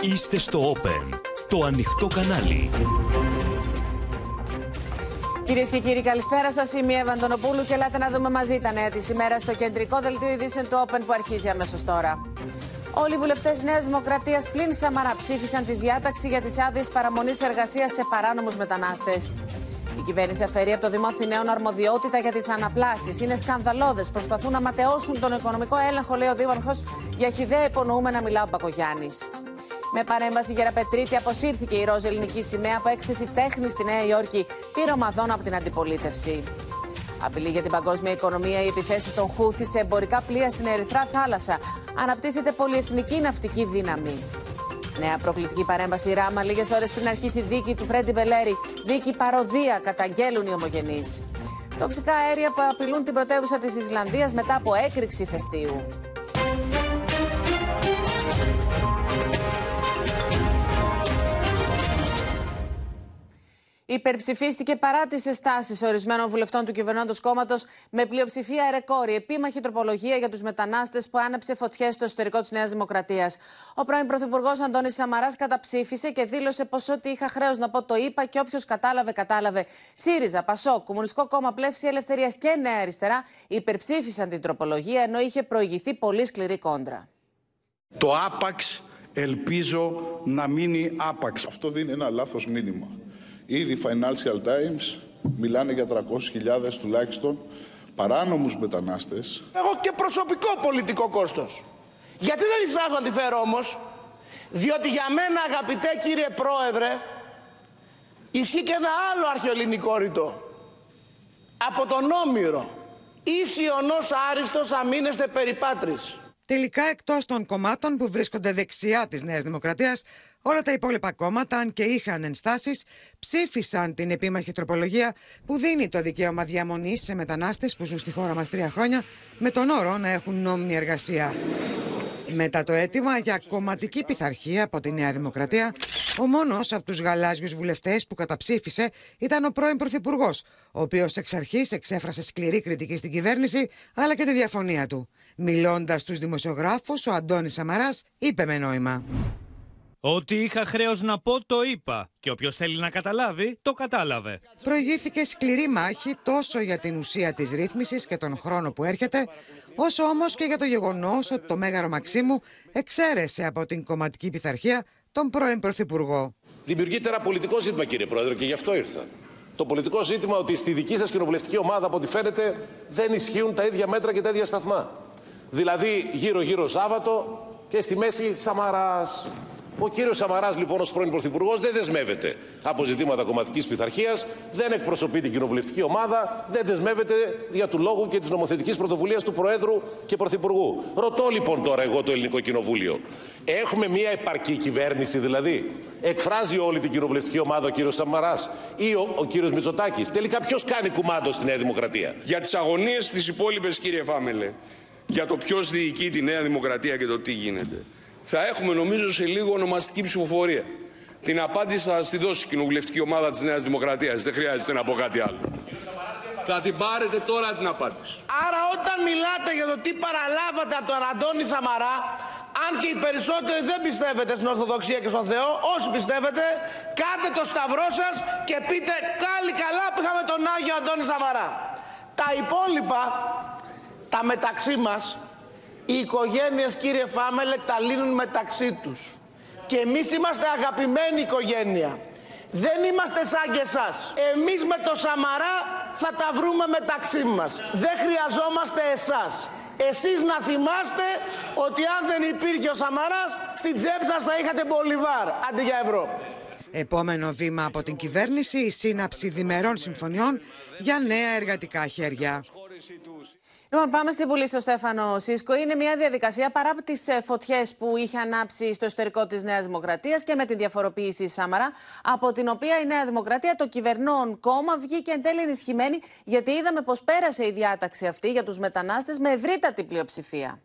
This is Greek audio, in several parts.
Είστε στο Open, το ανοιχτό κανάλι. Κυρίες και κύριοι, καλησπέρα σας. Είμαι η Ευαντονοπούλου και ελάτε να δούμε μαζί τα νέα της ημέρας στο κεντρικό δελτίο ειδήσεων του Open που αρχίζει αμέσως τώρα. Όλοι οι βουλευτές Νέας Δημοκρατίας πλην Σαμαρά ψήφισαν τη διάταξη για τις άδειες παραμονής εργασίας σε παράνομους μετανάστες. Η κυβέρνηση αφαιρεί από το Δήμο Αθηναίων αρμοδιότητα για τις αναπλάσεις. Είναι σκανδαλώδες. Προσπαθούν να ματαιώσουν τον οικονομικό έλεγχο, λέει ο Δήμαρχος, για χιδέα υπονοούμενα μιλά ο Πακογιάννης. Με παρέμβαση Γεραπετρίτη αποσύρθηκε η ροζ ελληνική σημαία από έκθεση τέχνης στη Νέα Υόρκη, πυρομαδών από την αντιπολίτευση. Απειλή για την παγκόσμια οικονομία οι επιθέσεις των Χούθη σε εμπορικά πλοία στην Ερυθρά θάλασσα. Αναπτύσσεται πολυεθνική ναυτική δύναμη. Νέα προκλητική παρέμβαση Ράμα λίγες ώρες πριν αρχίσει η δίκη του Φρέντι Μπελέρη. Δίκη παροδία, καταγγέλουν οι ομογενείς. Τοξικά αέρια που απειλούν την πρωτεύουσα της Ισλανδίας μετά από έκρηξη φεστίου. Υπερψηφίστηκε παρά τις εστάσει ορισμένων βουλευτών του κυβερνώντος κόμματος με πλειοψηφία ρεκόρ η επίμαχη τροπολογία για τους μετανάστες που άναψε φωτιές στο εσωτερικό της Νέας Δημοκρατίας. Ο πρώην Πρωθυπουργός Αντώνης Σαμαράς καταψήφισε και δήλωσε πως ό,τι είχα χρέος να πω το είπα και όποιος κατάλαβε, κατάλαβε. ΣΥΡΙΖΑ, ΠΑΣΟ, Κομμουνιστικό Κόμμα Πλεύση Ελευθερίας και Νέα Αριστερά υπερψήφισαν την τροπολογία ενώ είχε προηγηθεί πολύ σκληρή κόντρα. Το άπαξ ελπίζω να μείνει άπαξ. Αυτό δίνει ένα λάθος μήνυμα. Ήδη Financial Times μιλάνε για 300.000 τουλάχιστον παράνομους μετανάστες. Έχω και προσωπικό πολιτικό κόστος. Γιατί δεν ήθελα να τη φέρω όμως; Διότι για μένα αγαπητέ κύριε Πρόεδρε ισχύει και ένα άλλο αρχαιοελληνικό ρητό. Από τον Όμηρο. Ίσοι ονός άριστος αμήνεστε περιπάτρις. Τελικά, εκτός των κομμάτων που βρίσκονται δεξιά της Νέας Δημοκρατίας, όλα τα υπόλοιπα κόμματα, αν και είχαν ενστάσεις, ψήφισαν την επίμαχη τροπολογία που δίνει το δικαίωμα διαμονής σε μετανάστες που ζουν στη χώρα μας τρία χρόνια, με τον όρο να έχουν νόμιμη εργασία. Μετά το αίτημα για κομματική πειθαρχία από τη Νέα Δημοκρατία, ο μόνος από τους γαλάζιους βουλευτές που καταψήφισε ήταν ο πρώην Πρωθυπουργός, ο οποίος εξ αρχής εξέφρασε σκληρή κριτική στην κυβέρνηση αλλά και τη διαφωνία του. Μιλώντας στους δημοσιογράφους, ο Αντώνης Σαμαράς είπε με νόημα. Ό,τι είχα χρέος να πω, το είπα. Και όποιος θέλει να καταλάβει, το κατάλαβε. Προηγήθηκε σκληρή μάχη τόσο για την ουσία της ρύθμισης και τον χρόνο που έρχεται, όσο όμως και για το γεγονός ότι το Μέγαρο Μαξίμου εξαίρεσε από την κομματική πειθαρχία τον πρώην Πρωθυπουργό. Δημιουργείται ένα πολιτικό ζήτημα, κύριε Πρόεδρε, και γι' αυτό ήρθα. Το πολιτικό ζήτημα ότι στη δική σας κοινοβουλευτική ομάδα, από ό,τι φαίνεται, δεν ισχύουν τα ίδια μέτρα και τα ίδια σταθμά. Δηλαδή, γύρω-γύρω Σάββατο και στη μέση Σαμαράς. Ο κύριος Σαμαράς, λοιπόν, ως πρώην Πρωθυπουργός, δεν δεσμεύεται από ζητήματα κομματικής πειθαρχίας, δεν εκπροσωπεί την κοινοβουλευτική ομάδα, δεν δεσμεύεται για του λόγου και της νομοθετικής πρωτοβουλίας του Προέδρου και Πρωθυπουργού. Ρωτώ λοιπόν τώρα εγώ το Ελληνικό Κοινοβούλιο. Έχουμε μια επαρκή κυβέρνηση δηλαδή; Εκφράζει όλη την κοινοβουλευτική ομάδα ο κύριος Σαμαράς ή ο, ο κύριος Μητσοτάκης; Τελικά ποιος κάνει κουμάντο στη Νέα Δημοκρατία; Για τις αγωνίες τη υπόλοιπες, κύριε Φάμελε, για το ποιος διοικεί τη Νέα Δημοκρατία και το τι γίνεται θα έχουμε νομίζω σε λίγο ονομαστική ψηφοφορία. Την απάντηση θα τη δώσει η κοινοβουλευτική ομάδα της Νέας Δημοκρατίας. Δεν χρειάζεται να πω κάτι άλλο. Θα την πάρετε τώρα την απάντηση. Άρα όταν μιλάτε για το τι παραλάβατε από τον Αντώνη Σαμαρά, αν και οι περισσότεροι δεν πιστεύετε στην Ορθοδοξία και στον Θεό, όσοι πιστεύετε, κάντε το σταυρό σας και πείτε κάλλη καλά που είχαμε τον Άγιο Αντώνη Σαμαρά. Τα υπόλοιπα, τα μεταξύ μας, οι οικογένειες κύριε Φάμελε τα λύνουν μεταξύ τους. Και εμείς είμαστε αγαπημένη οικογένεια. Δεν είμαστε σαν και εσάς. Εμείς με το Σαμαρά θα τα βρούμε μεταξύ μας. Δεν χρειαζόμαστε εσάς. Εσείς να θυμάστε ότι αν δεν υπήρχε ο Σαμαράς, στην τσέπη σας θα είχατε μπολιβάρ, αντί για ευρώ. Επόμενο βήμα από την κυβέρνηση, η σύναψη διμερών συμφωνιών για νέα εργατικά χέρια. Λοιπόν, πάμε στη Βουλή στο Στέφανο Σίσκο. Είναι μια διαδικασία παρά τις ε, φωτιές που είχε ανάψει στο εσωτερικό της Νέας Δημοκρατίας και με τη διαφοροποίηση Σάμαρα, από την οποία η Νέα Δημοκρατία, το κυβερνών κόμμα, βγήκε εν τέλει ενισχυμένη, γιατί είδαμε πως πέρασε η διάταξη αυτή για τους μετανάστες με ευρύτατη πλειοψηφία.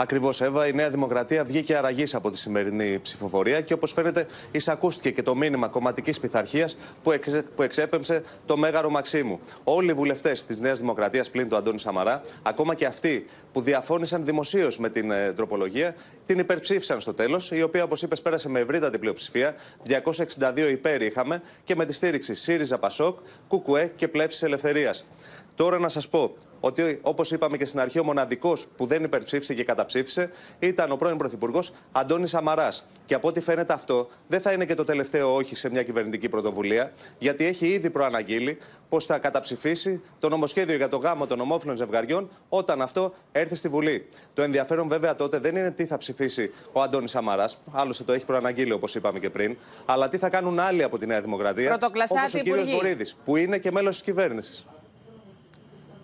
Ακριβώς, Εύα. Η Νέα Δημοκρατία βγήκε αραγής από τη σημερινή ψηφοφορία και όπως φαίνεται, εισακούστηκε και το μήνυμα κομματικής πειθαρχίας που, εξε, που εξέπεμψε το Μέγαρο Μαξίμου. Όλοι οι βουλευτές της Νέας Δημοκρατίας πλην του Αντώνη Σαμαρά, ακόμα και αυτοί που διαφώνησαν δημοσίως με την ε, τροπολογία, την υπερψήφισαν στο τέλος, η οποία, όπως είπες, πέρασε με ευρύτατη πλειοψηφία. 262 υπέρ είχαμε και με τη στήριξη ΣΥΡΙΖΑ Πασόκ, ΚΚΕ και Πλεύσης Ελευθερίας. Τώρα να σας πω ότι, όπως είπαμε και στην αρχή, ο μοναδικός που δεν υπερψήφισε και καταψήφισε ήταν ο πρώην Πρωθυπουργός Αντώνης Σαμαράς. Και από ό,τι φαίνεται αυτό δεν θα είναι και το τελευταίο όχι σε μια κυβερνητική πρωτοβουλία, γιατί έχει ήδη προαναγγείλει πως θα καταψηφίσει το νομοσχέδιο για το γάμο των ομόφυλων ζευγαριών όταν αυτό έρθει στη Βουλή. Το ενδιαφέρον βέβαια τότε δεν είναι τι θα ψηφίσει ο Αντώνης Σαμαράς, άλλωστε το έχει προαναγγείλει όπως είπαμε και πριν, αλλά τι θα κάνουν άλλοι από τη Νέα Δημοκρατία, όπως ο κύριος Βορύδη, που είναι και μέλος της κυβέρνησης.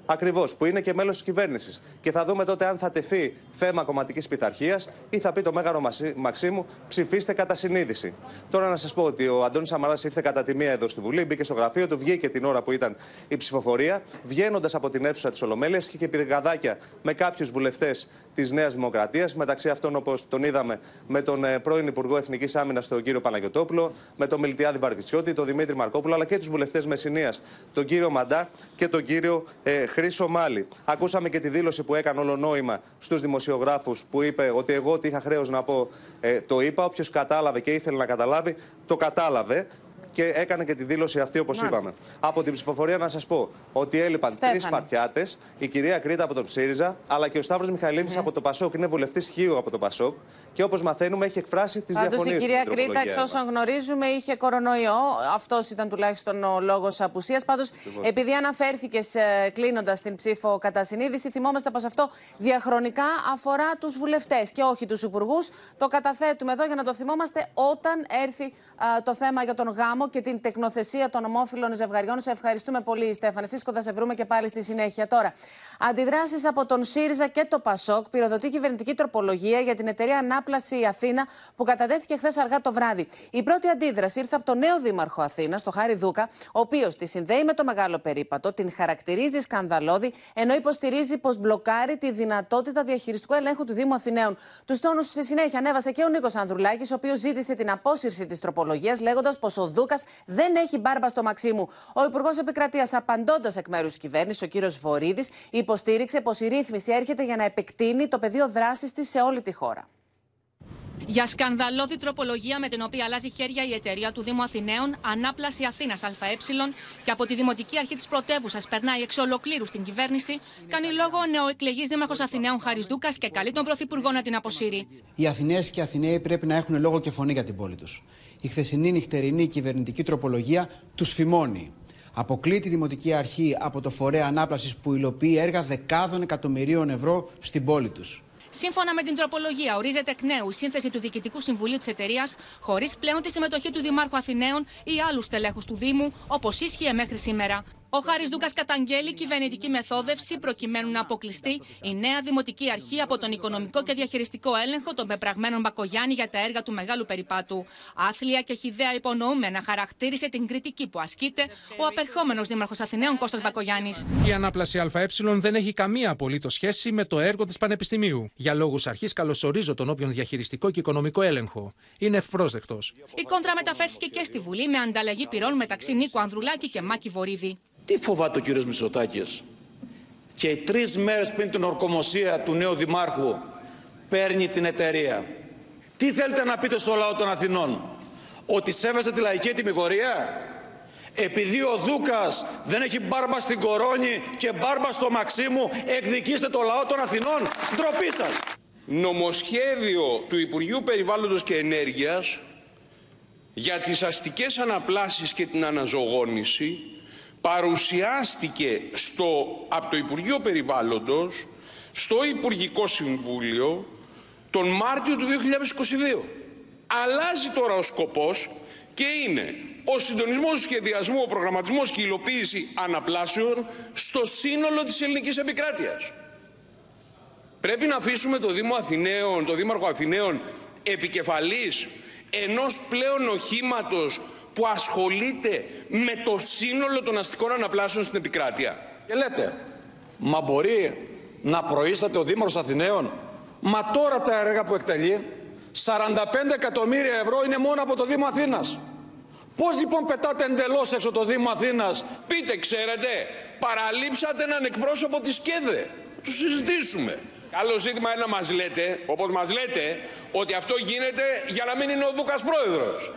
Ακριβώς, που είναι και μέλος της κυβέρνησης. Και θα δούμε τότε αν θα τεθεί θέμα κομματικής πειθαρχίας ή θα πει το Μέγαρο Μαξίμου ψηφίστε κατά συνείδηση. Τώρα να σας πω ότι ο Αντώνης Σαμαράς ήρθε κατά τη μία εδώ στη Βουλή, μπήκε στο γραφείο του, βγήκε την ώρα που ήταν η ψηφοφορία. Βγαίνοντας από την αίθουσα της Ολομέλειας, είχε και πηγαδάκια με κάποιους βουλευτές της Νέας Δημοκρατίας. Μεταξύ αυτών, όπως τον είδαμε, με τον ε, πρώην Υπουργό Εθνικής Άμυνας, τον κύριο Παναγιοτόπουλο, με τον Μιλτιάδη Βαρδισιώτη, τον Δημήτρη Μαρκόπουλο, αλλά και τους βουλευτές Μεσηνία, τον κύριο Μαντά και τον κύριο ε, Χρήσο Μάλι. Ακούσαμε και τη δήλωση που έκανε όλο νόημα στους δημοσιογράφους που είπε ότι εγώ ότι είχα χρέος να πω ε, το είπα. Όποιος κατάλαβε και ήθελε να καταλάβει, το κατάλαβε και έκανε και τη δήλωση αυτή όπως είπαμε. Από την ψηφοφορία να σας πω ότι έλειπαν τρεις Σπαρτιάτες, η κυρία Κρήτα από τον ΣΥΡΙΖΑ, αλλά και ο Σταύρος Μιχαηλίδη mm. από το ΠΑΣΟΚ, είναι βουλευτής Χίου από το ΠΑΣΟΚ και όπως μαθαίνουμε έχει εκφράσει τις διαφωνίε του. Η κυρία Κρήτα, εξ όσων γνωρίζουμε, είχε κορονοϊό. Αυτός ήταν τουλάχιστον ο λόγος απουσίας. Πάντως, επειδή αναφέρθηκε κλείνοντας την ψήφο κατά συνείδηση, θυμόμαστε πως αυτό διαχρονικά αφορά τους βουλευτές και όχι τους υπουργούς. Το καταθέτουμε εδώ για να το θυμόμαστε όταν έρθει το θέμα για τον γάμο και την τεκνοθεσία των ομόφυλων ζευγαριών. Σε ευχαριστούμε πολύ, Στέφανε Σίσκο. Θα σε βρούμε και πάλι στη συνέχεια. Τώρα, αντιδράσεις από τον ΣΥΡΙΖΑ και το ΠΑΣΟΚ πυροδοτεί κυβερνητική τροπολογία για την εταιρεία Ανάπλαση Αθήνα που κατατέθηκε χθες αργά το βράδυ. Η πρώτη αντίδραση ήρθε από τον νέο Δήμαρχο Αθήνας, τον Χάρη Δούκα, ο οποίος τη συνδέει με το μεγάλο περίπατο, την χαρακτηρίζει σκανδαλώδη, ενώ υποστηρίζει πως μπλοκάρει τη δυνατότητα διαχειριστικού ελέγχου του Δήμου Αθηναίων. Τους τόνους στη συνέχεια ανέβασε και ο Νίκος Ανδρουλάκης, ο οποίος ζήτησε την απόσυρση της τροπολογίας, λέγοντας πως ο Δούκας δεν έχει μπάρμπα στο Μαξίμου. Ο Υπουργός Επικρατείας, απαντώντας εκ μέρους της κυβέρνησης, ο κύριος Βορύδης, υποστήριξε πως η ρύθμιση έρχεται για να επεκτείνει το πεδίο δράσης της σε όλη τη χώρα για σκανδαλώδη τροπολογία με την οποία αλλάζει χέρια η εταιρεία του Δήμου Αθηναίων, ανάπλαση Αθήνας ΑΕ και από τη Δημοτική Αρχή της Πρωτεύουσας περνάει εξ ολοκλήρου στην κυβέρνηση, κάνει λόγο ο νεοεκλεγής Δήμαρχος Αθηναίων Χαρισδούκα και καλεί τον Πρωθυπουργό να την αποσύρει. Οι Αθηναίες και οι Αθηναίοι πρέπει να έχουν λόγο και φωνή για την πόλη τους. Η χθεσινή νυχτερινή κυβερνητική τροπολογία τους φημώνει. Αποκλεί τη Δημοτική Αρχή από το φορέα ανάπλασης που υλοποιεί έργα δεκάδων εκατομμυρίων ευρώ στην πόλη τους. Σύμφωνα με την τροπολογία, ορίζεται εκ νέου η σύνθεση του Διοικητικού Συμβουλίου της εταιρείας, χωρίς πλέον τη συμμετοχή του Δημάρχου Αθηναίων ή άλλους τελέχου του Δήμου, όπως ίσχυε μέχρι σήμερα. Ο Χάρης Δούκα καταγγέλει κυβερνητική μεθόδευση προκειμένου να αποκλειστεί η νέα Δημοτική Αρχή από τον οικονομικό και διαχειριστικό έλεγχο των πεπραγμένων Μπακογιάννη για τα έργα του Μεγάλου Περιπάτου. Άθλια και χιδέα υπονοούμενα χαρακτήρισε την κριτική που ασκείται ο απερχόμενος Δήμαρχος Αθηναίων Κώστας Μπακογιάννης. Η ανάπλαση ΑΕ δεν έχει καμία απολύτως σχέση με το έργο της Πανεπιστημίου. Για λόγους αρχής, καλωσορίζω τον όποιον διαχειριστικό και οικονομικό έλεγχο. Είναι ευπρόσδεκτος. Η κόντρα μεταφέρθηκε και στη Βουλή με ανταλλαγή πυρών μεταξύ Νίκου Ανδρουλάκη και Μάκη Βορύδη. Τι φοβάται ο κύριος Μητσοτάκης; Και τρεις μέρες πριν την ορκομοσία του νέου δημάρχου παίρνει την εταιρεία. Τι θέλετε να πείτε στο λαό των Αθηνών; Ότι σέβεστε τη λαϊκή τιμιγορία. Επειδή ο Δούκας δεν έχει μπάρμπα στην Κορώνη και μπάρμπα στο Μαξίμου, εκδικήστε το λαό των Αθηνών. Ντροπή σας. Νομοσχέδιο του Υπουργείου Περιβάλλοντος και Ενέργειας για τις αστικές αναπλάσεις και την αναζωγόνηση παρουσιάστηκε στο, από το Υπουργείο Περιβάλλοντος στο Υπουργικό Συμβούλιο τον Μάρτιο του 2022. Αλλάζει τώρα ο σκοπός και είναι ο συντονισμός του σχεδιασμού, ο προγραμματισμός και η υλοποίηση αναπλάσεων στο σύνολο της ελληνικής επικράτειας. Πρέπει να αφήσουμε το Δήμο Αθηναίων, το Δήμαρχο Αθηναίων επικεφαλής ενός πλέον οχήματος που ασχολείται με το σύνολο των αστικών αναπλάσεων στην επικράτεια. Και λέτε, μα μπορεί να προείσταται ο Δήμαρχος Αθηναίων, Μα τώρα τα έργα που εκτελεί, 45 εκατομμύρια ευρώ είναι μόνο από το Δήμο Αθήνας. Πώς λοιπόν πετάτε εντελώς έξω το Δήμο Αθήνας; Πείτε, ξέρετε, παραλείψατε έναν εκπρόσωπο της ΚΕΔΕ. Του συζητήσουμε. Άλλο ζήτημα είναι να μας λέτε, όπως μας λέτε, ότι αυτό γίνεται για να μην είναι ο Δούκας πρόεδρος.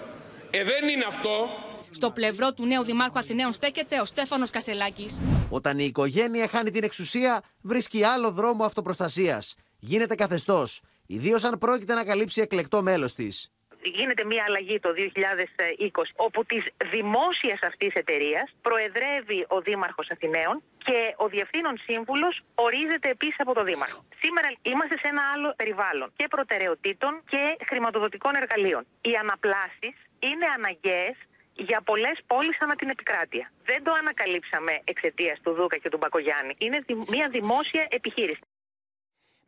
Ε, δεν είναι αυτό. Στο πλευρό του νέου Δημάρχου Αθηναίων στέκεται ο Στέφανος Κασελάκης. Όταν η οικογένεια χάνει την εξουσία, βρίσκει άλλο δρόμο αυτοπροστασίας. Γίνεται καθεστώς, ιδίως αν πρόκειται να καλύψει εκλεκτό μέλος της. Γίνεται μια αλλαγή το 2020, όπου της δημόσιας αυτής εταιρείας προεδρεύει ο Δήμαρχος Αθηναίων και ο Διευθύνων Σύμβουλος ορίζεται επίσης από το Δήμαρχο. Σήμερα είμαστε σε ένα άλλο περιβάλλον και προτεραιοτήτων και χρηματοδοτικών εργαλείων. Οι αναπλάσεις είναι αναγκαίες για πολλές πόλεις ανά την επικράτεια. Δεν το ανακαλύψαμε εξαιτίας του Δούκα και του Μπακογιάννη. Είναι μια δημόσια επιχείρηση.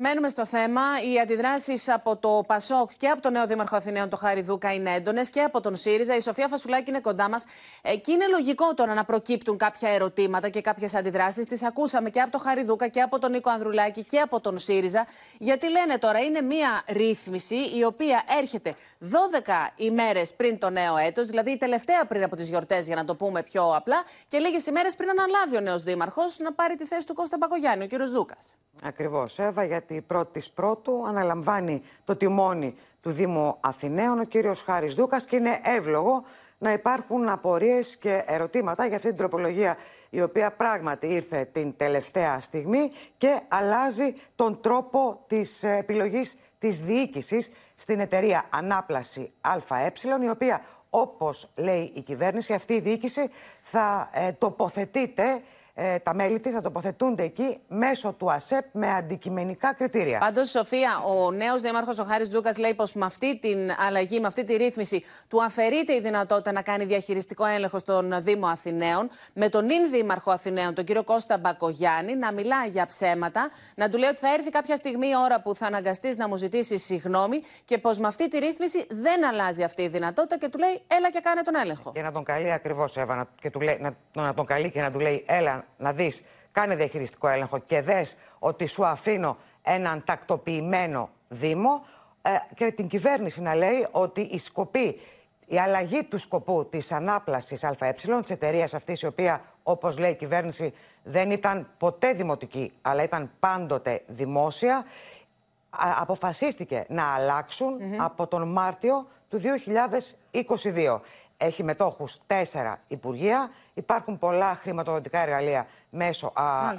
Μένουμε στο θέμα. Οι αντιδράσεις από το Πασόκ και από τον νέο Δήμαρχο Αθηναίων, τον Χάρη Δούκα, είναι έντονες και από τον ΣΥΡΙΖΑ. Η Σοφία Φασουλάκη είναι κοντά μας. Και είναι λογικό τώρα να προκύπτουν κάποια ερωτήματα και κάποιες αντιδράσεις. Τις ακούσαμε και από τον Χάρη Δούκα και από τον Νίκο Ανδρουλάκη και από τον ΣΥΡΙΖΑ. Γιατί λένε τώρα είναι μία ρύθμιση η οποία έρχεται 12 ημέρες πριν το νέο έτος, δηλαδή η τελευταία πριν από τις γιορτές, για να το πούμε πιο απλά, και λίγες ημέρες πριν αναλάβει ο νέος Δήμαρχος να πάρει τη θέση του Κώστα Μπακογιάννη, ο κύριος Δούκας. Ακριβώς, Εύα, γιατί η πρώτης της πρώτου αναλαμβάνει το τιμόνι του Δήμου Αθηναίων ο κύριος Χάρης Δούκας και είναι εύλογο να υπάρχουν απορίες και ερωτήματα για αυτή την τροπολογία η οποία πράγματι ήρθε την τελευταία στιγμή και αλλάζει τον τρόπο της επιλογής της διοίκησης στην εταιρεία Ανάπλαση ΑΕ η οποία όπως λέει η κυβέρνηση αυτή η διοίκηση θα ε, τοποθετείται ε, τα μέλη της θα τοποθετούνται εκεί μέσω του ΑΣΕΠ με αντικειμενικά κριτήρια. Πάντως, Σοφία, ο νέος δήμαρχο ο Χάρης Δούκας λέει πως με αυτή την αλλαγή, με αυτή τη ρύθμιση, του αφαιρείται η δυνατότητα να κάνει διαχειριστικό έλεγχο στον Δήμο Αθηναίων, με τον νυν δήμαρχο Αθηναίων, τον κύριο Κώστα Μπακογιάννη, να μιλάει για ψέματα, να του λέει ότι θα έρθει κάποια στιγμή η ώρα που θα αναγκαστείς να μου ζητήσεις συγγνώμη και πως με αυτή τη ρύθμιση δεν αλλάζει αυτή η δυνατότητα και του λέει έλα και κάνε τον έλεγχο. Και να τον καλεί ακριβώς, Εύα, και του λέει, να, να τον καλεί και να του λέει έλα να δεις, κάνε διαχειριστικό έλεγχο και δες ότι σου αφήνω έναν τακτοποιημένο Δήμο ε, και την κυβέρνηση να λέει ότι η σκοπή, η αλλαγή του σκοπού της ανάπλασης ΑΕ, της εταιρείας αυτής η οποία όπως λέει η κυβέρνηση δεν ήταν ποτέ δημοτική αλλά ήταν πάντοτε δημόσια, αποφασίστηκε να αλλάξουν από τον Μάρτιο του 2022 έχει μετόχους τέσσερα υπουργεία. Υπάρχουν πολλά χρηματοδοτικά εργαλεία μέσω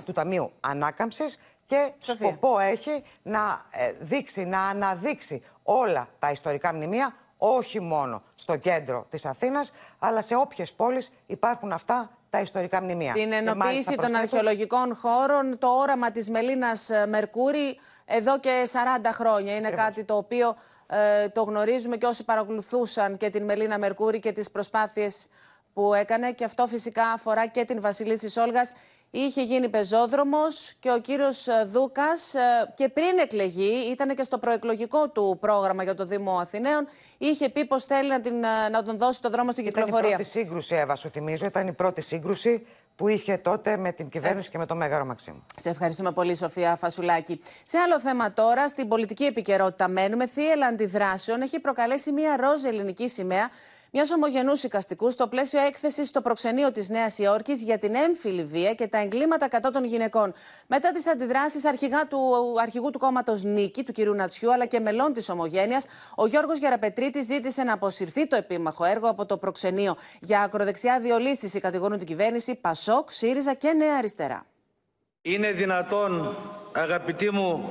του Ταμείου Ανάκαμψης και σκοπό έχει να ε, δείξει, να αναδείξει όλα τα ιστορικά μνημεία, όχι μόνο στο κέντρο της Αθήνας, αλλά σε όποιες πόλεις υπάρχουν αυτά τα ιστορικά μνημεία. Την ενοποίηση των αρχαιολογικών χώρων, το όραμα της Μελίνας Μερκούρη εδώ και 40 χρόνια. Είναι κάτι το οποίο ε, το γνωρίζουμε και όσοι παρακολουθούσαν και την Μελίνα Μερκούρη και τις προσπάθειες που έκανε και αυτό φυσικά αφορά και την Βασιλίση Σόλγας. Είχε γίνει πεζόδρομος και ο κύριος ε, Δούκας ε, και πριν εκλεγεί, ήταν και στο προεκλογικό του πρόγραμμα για το Δήμο Αθηναίων, είχε πει πως θέλει να, την, να τον δώσει το δρόμο στην κυκλοφορία. Ήταν η πρώτη σύγκρουση, Εύα, σου θυμίζω, ήταν η πρώτη σύγκρουση που είχε τότε με την κυβέρνηση και με τον Μέγαρο Μαξίμου. Σε ευχαριστούμε πολύ, Σοφία Φασουλάκη. Σε άλλο θέμα τώρα, στην πολιτική επικαιρότητα μένουμε. Θύελα αντιδράσεων έχει προκαλέσει μια ροζ ελληνική σημαία μιας ομογενούς οικαστικούς στο πλαίσιο έκθεσης στο προξενείο της Νέας Υόρκης για την έμφυλη βία και τα εγκλήματα κατά των γυναικών. Μετά τις αντιδράσεις του αρχηγού του κόμματος Νίκη, του κ. Νατσιού, αλλά και μελών της Ομογένειας, ο Γιώργος Γεραπετρίτη ζήτησε να αποσυρθεί το επίμαχο έργο από το προξενείο. Για ακροδεξιά διολίστηση κατηγορούν την κυβέρνηση Πασόκ, ΣΥΡΙΖΑ και Νέα Αριστερά. Είναι δυνατόν, αγαπητοί μου,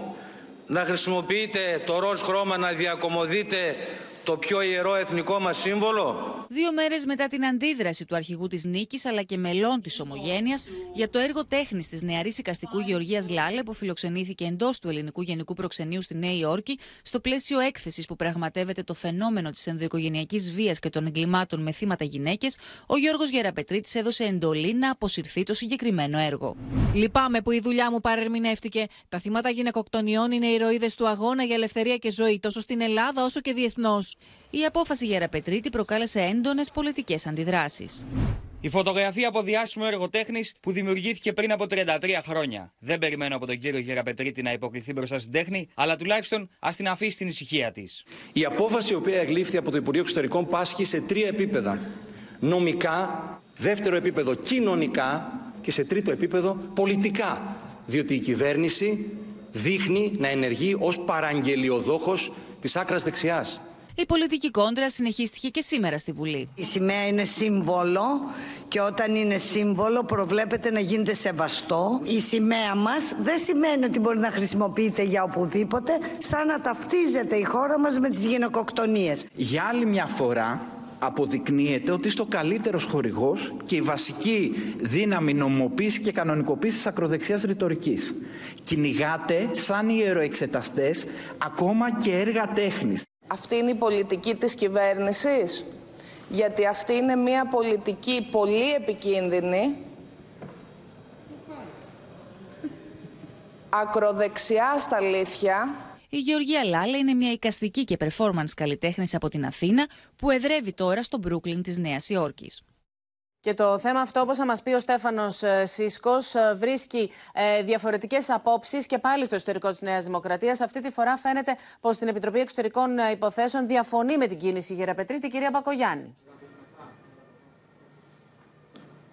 να χρησιμοποιείτε το ροζ χρώμα να διακομωδείτε το πιο ιερό εθνικό μας σύμβολο; Δύο μέρες μετά την αντίδραση του αρχηγού της Νίκης αλλά και μελών της Ομογένειας για το έργο τέχνης της νεαρής οικαστικού Γεωργίας Λάλε που φιλοξενήθηκε εντός του Ελληνικού Γενικού Προξενείου στη Νέα Υόρκη στο πλαίσιο έκθεσης που πραγματεύεται το φαινόμενο της ενδοοικογενειακής βίας και των εγκλημάτων με θύματα γυναίκες, ο Γιώργος Γεραπετρίτης έδωσε εντολή να αποσυρθεί το συγκεκριμένο έργο. Λυπάμαι που η δουλειά μου παρερμηνεύτηκε. Τα θύματα γυναικοκτονιών είναι ηρωίδες του αγώνα για ελευθερία και ζωή τόσο στην Ελλάδα όσο και διεθνώς. Η απόφαση για Ραπετρίτη προκάλεσε έντονες πολιτικές αντιδράσεις. Η φωτογραφία από διάσημο εργοτέχνη που δημιουργήθηκε πριν από 33 χρόνια. Δεν περιμένω από τον κύριο Γεραπετρίτη να υποκληθεί μπροστά στην τέχνη, αλλά τουλάχιστον ας την αφήσει στην ησυχία της. Η απόφαση η οποία εκλήφθη από το Υπουργείο Εξωτερικών πάσχει σε τρία επίπεδα. Νομικά, δεύτερο επίπεδο κοινωνικά και σε τρίτο επίπεδο πολιτικά. Διότι η κυβέρνηση δείχνει να ενεργεί ως παραγγελιοδόχος της άκρας δεξιάς. Η πολιτική κόντρα συνεχίστηκε και σήμερα στη Βουλή. Η σημαία είναι σύμβολο και όταν είναι σύμβολο προβλέπεται να γίνεται σεβαστό. Η σημαία μας δεν σημαίνει ότι μπορεί να χρησιμοποιείται για οπουδήποτε, σαν να ταυτίζεται η χώρα μας με τις γυναικοκτονίες. Για άλλη μια φορά αποδεικνύεται ότι είστε ο καλύτερος χορηγός και η βασική δύναμη νομοποίησης και κανονικοποίησης της ακροδεξιάς ρητορικής. Κυνηγάτε σαν ιεροεξεταστές ακόμα και έργα τέχνης. Αυτή είναι η πολιτική της κυβέρνησης; Γιατί αυτή είναι μια πολιτική πολύ επικίνδυνη, ακροδεξιά στα αλήθεια. Η Γεωργία Λάλα είναι μια εικαστική και performance καλλιτέχνης από την Αθήνα που εδρεύει τώρα στο Brooklyn της Νέας Υόρκης. Και το θέμα αυτό, όπως θα μας πει ο Στέφανος ε, Σίσκος, ε, βρίσκει ε, διαφορετικές απόψεις και πάλι στο ιστορικό της Νέας Δημοκρατίας. Αυτή τη φορά φαίνεται πως στην Επιτροπή Εξωτερικών Υποθέσεων διαφωνεί με την κίνηση η Γεραπετρίτη, κυρία Μπακογιάννη.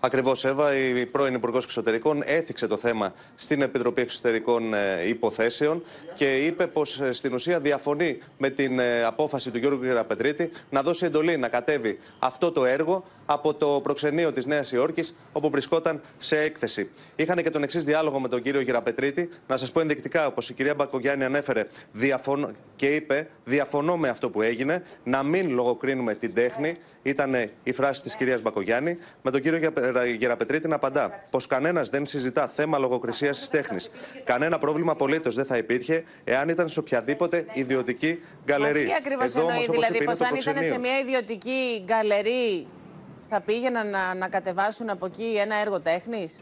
Ακριβώς, Εύα, η πρώην Υπουργός Εξωτερικών έθιξε το θέμα στην Επιτροπή Εξωτερικών ε, Υποθέσεων και είπε πως ε, στην ουσία διαφωνεί με την ε, απόφαση του Γιώργου Γεραπετρίτη να δώσει εντολή να κατέβει αυτό το έργο από το προξενείο της Νέας Υόρκης, όπου βρισκόταν σε έκθεση. Είχαν και τον εξής διάλογο με τον κύριο Γεραπετρίτη. Να σας πω ενδεικτικά, όπως η κυρία Μπακογιάννη ανέφερε διαφωνώ, και είπε: Διαφωνώ με αυτό που έγινε, να μην λογοκρίνουμε την τέχνη. Ήταν η φράση της κυρίας Μπακογιάννη. Με τον κύριο Γεραπετρίτη να απαντά πως κανένας δεν συζητά θέμα λογοκρισίας της τέχνης. Κανένα πρόβλημα απολύτως δεν θα υπήρχε εάν ήταν σε οποιαδήποτε ιδιωτική γκαλερί. τι ακριβώς εννοεί, δηλαδή, πως αν ήταν σε μια ιδιωτική γκαλερί θα πήγαιναν να, να κατεβάσουν από εκεί ένα έργο τέχνης;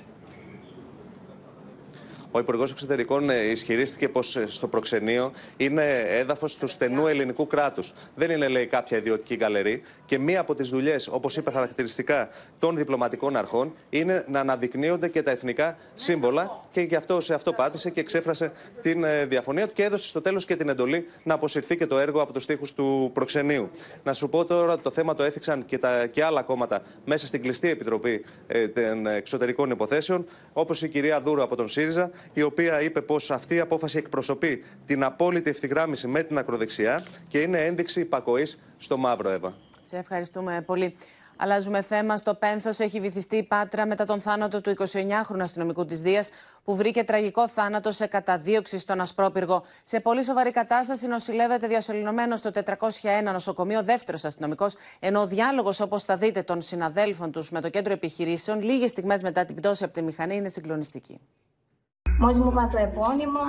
Ο Υπουργός Εξωτερικών ε, ισχυρίστηκε πως ε, στο προξενείο είναι έδαφος του στενού ελληνικού κράτους. Δεν είναι, λέει, κάποια ιδιωτική γκαλερί. Και μία από τις δουλειές, όπως είπε χαρακτηριστικά, των διπλωματικών αρχών είναι να αναδεικνύονται και τα εθνικά σύμβολα. Και γι' αυτό σε αυτό πάτησε και εξέφρασε την ε, διαφωνία του και έδωσε στο τέλος και την εντολή να αποσυρθεί και το έργο από τους τοίχου του προξενείου. Να σου πω τώρα ότι το θέμα το έθιξαν και, τα, και άλλα κόμματα μέσα στην κλειστή επιτροπή ε, των εξωτερικών υποθέσεων, όπως η κυρία Δούρου από τον ΣΥΡΙΖΑ, η οποία είπε πως αυτή η απόφαση εκπροσωπεί την απόλυτη ευθυγράμμιση με την ακροδεξιά και είναι ένδειξη υπακοής στο μαύρο, Εύα. Σε ευχαριστούμε πολύ. Αλλάζουμε θέμα. Στο Πένθος έχει βυθιστεί η Πάτρα μετά τον θάνατο του 29χρονου αστυνομικού της Δίας, που βρήκε τραγικό θάνατο σε καταδίωξη στον Ασπρόπυργο. Σε πολύ σοβαρή κατάσταση νοσηλεύεται διασωληνωμένο στο 401 νοσοκομείο δεύτερος αστυνομικός, ενώ ο διάλογος, όπως θα δείτε, των συναδέλφων τους με το κέντρο επιχειρήσεων, λίγες στιγμές μετά την πτώση από τη μηχανή, είναι συγκλονιστική. Μόλις μου είπα το επώνυμο,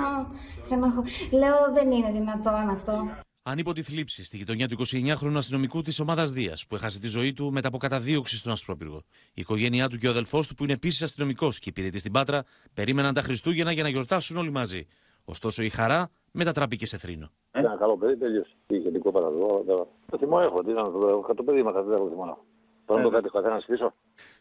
λέω δεν είναι δυνατόν αυτό. Ανίποτη θλίψη στη γειτονιά του 29χρονου αστυνομικού της ομάδας Δίας, που έχασε τη ζωή του μετά από καταδίωξη στον Ασπρόπυργο. Η οικογένειά του και ο αδελφός του, που είναι επίσης αστυνομικός και υπηρετής στην Πάτρα, περίμεναν τα Χριστούγεννα για να γιορτάσουν όλοι μαζί. Ωστόσο η χαρά μετατράπηκε σε θρήνο. Ένα καλό παιδί, τέλειωσε. Είχε δικό παραδό. Το θυμό έχω, τι ήταν το, το παιδί μας, δεν έχω θυμό. Πρέπει να το κάτι καθένα πίσω.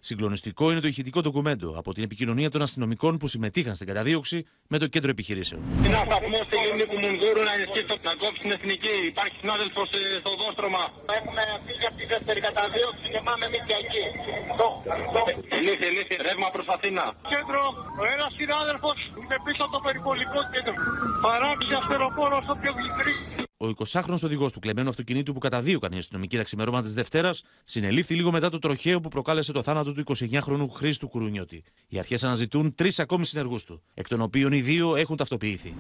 Συγκλονιστικό είναι το ηχητικό ντοκουμέντο από την επικοινωνία των αστυνομικών που συμμετείχαν στην καταδίωξη με το κέντρο επιχειρήσεων. Ένα σταθμός στη Λίμνη που Μουνδούρου να ενισχύσει να κόψει την εθνική. Υπάρχει συνάδελφος στο δόστρωμα. Έχουμε φύγει από τη δεύτερη καταδίωξη και πάμε εμείς και εκεί. Λύθη, λύθη, ρεύμα προς Αθήνα. Κέντρο, ο ένας συνάδελφος είναι πίσω από το περιπολικό κέντρο. Παράξι αστεροπόρος στο πιο γλυκρή. Ο 20χρονο οδηγός του κλεμμένου αυτοκινήτου που καταδίωκαν οι αστυνομικοί τα ξημερώματα τη Δευτέρας συνελήφθη λίγο μετά το τροχαίο που προκάλεσε το θάνατο του 29χρονου Χρήστου Κουρουνιώτη. Οι αρχές αναζητούν τρεις ακόμη συνεργούς του, εκ των οποίων οι δύο έχουν ταυτοποιηθεί.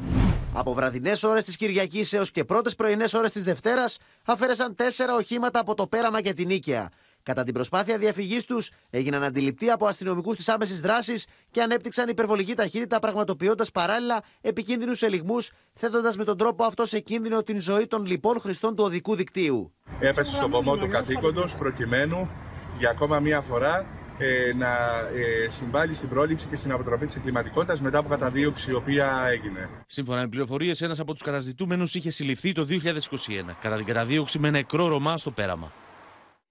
Από βραδινές ώρες της Κυριακής έως και πρώτες πρωινές ώρες της Δευτέρας αφαίρεσαν τέσσερα οχήματα από το πέραμα και την Νίκαια. Κατά την προσπάθεια διαφυγής τους, έγιναν αντιληπτοί από αστυνομικούς της άμεσης δράσης και ανέπτυξαν υπερβολική ταχύτητα, πραγματοποιώντας παράλληλα επικίνδυνους ελιγμούς, θέτοντας με τον τρόπο αυτό σε κίνδυνο την ζωή των λοιπών χρηστών του οδικού δικτύου. Έφεσε στο πομό του καθήκοντο προκειμένου για ακόμα μία φορά ε, να ε, συμβάλλει στην πρόληψη και στην αποτροπή της εγκληματικότητας μετά από καταδίωξη η οποία έγινε. Σύμφωνα με πληροφορίες, ένας από τους καταζητούμενους είχε συλληφθεί το 2021 κατά την καταδίωξη με νεκρό Ρωμά στο πέραμα.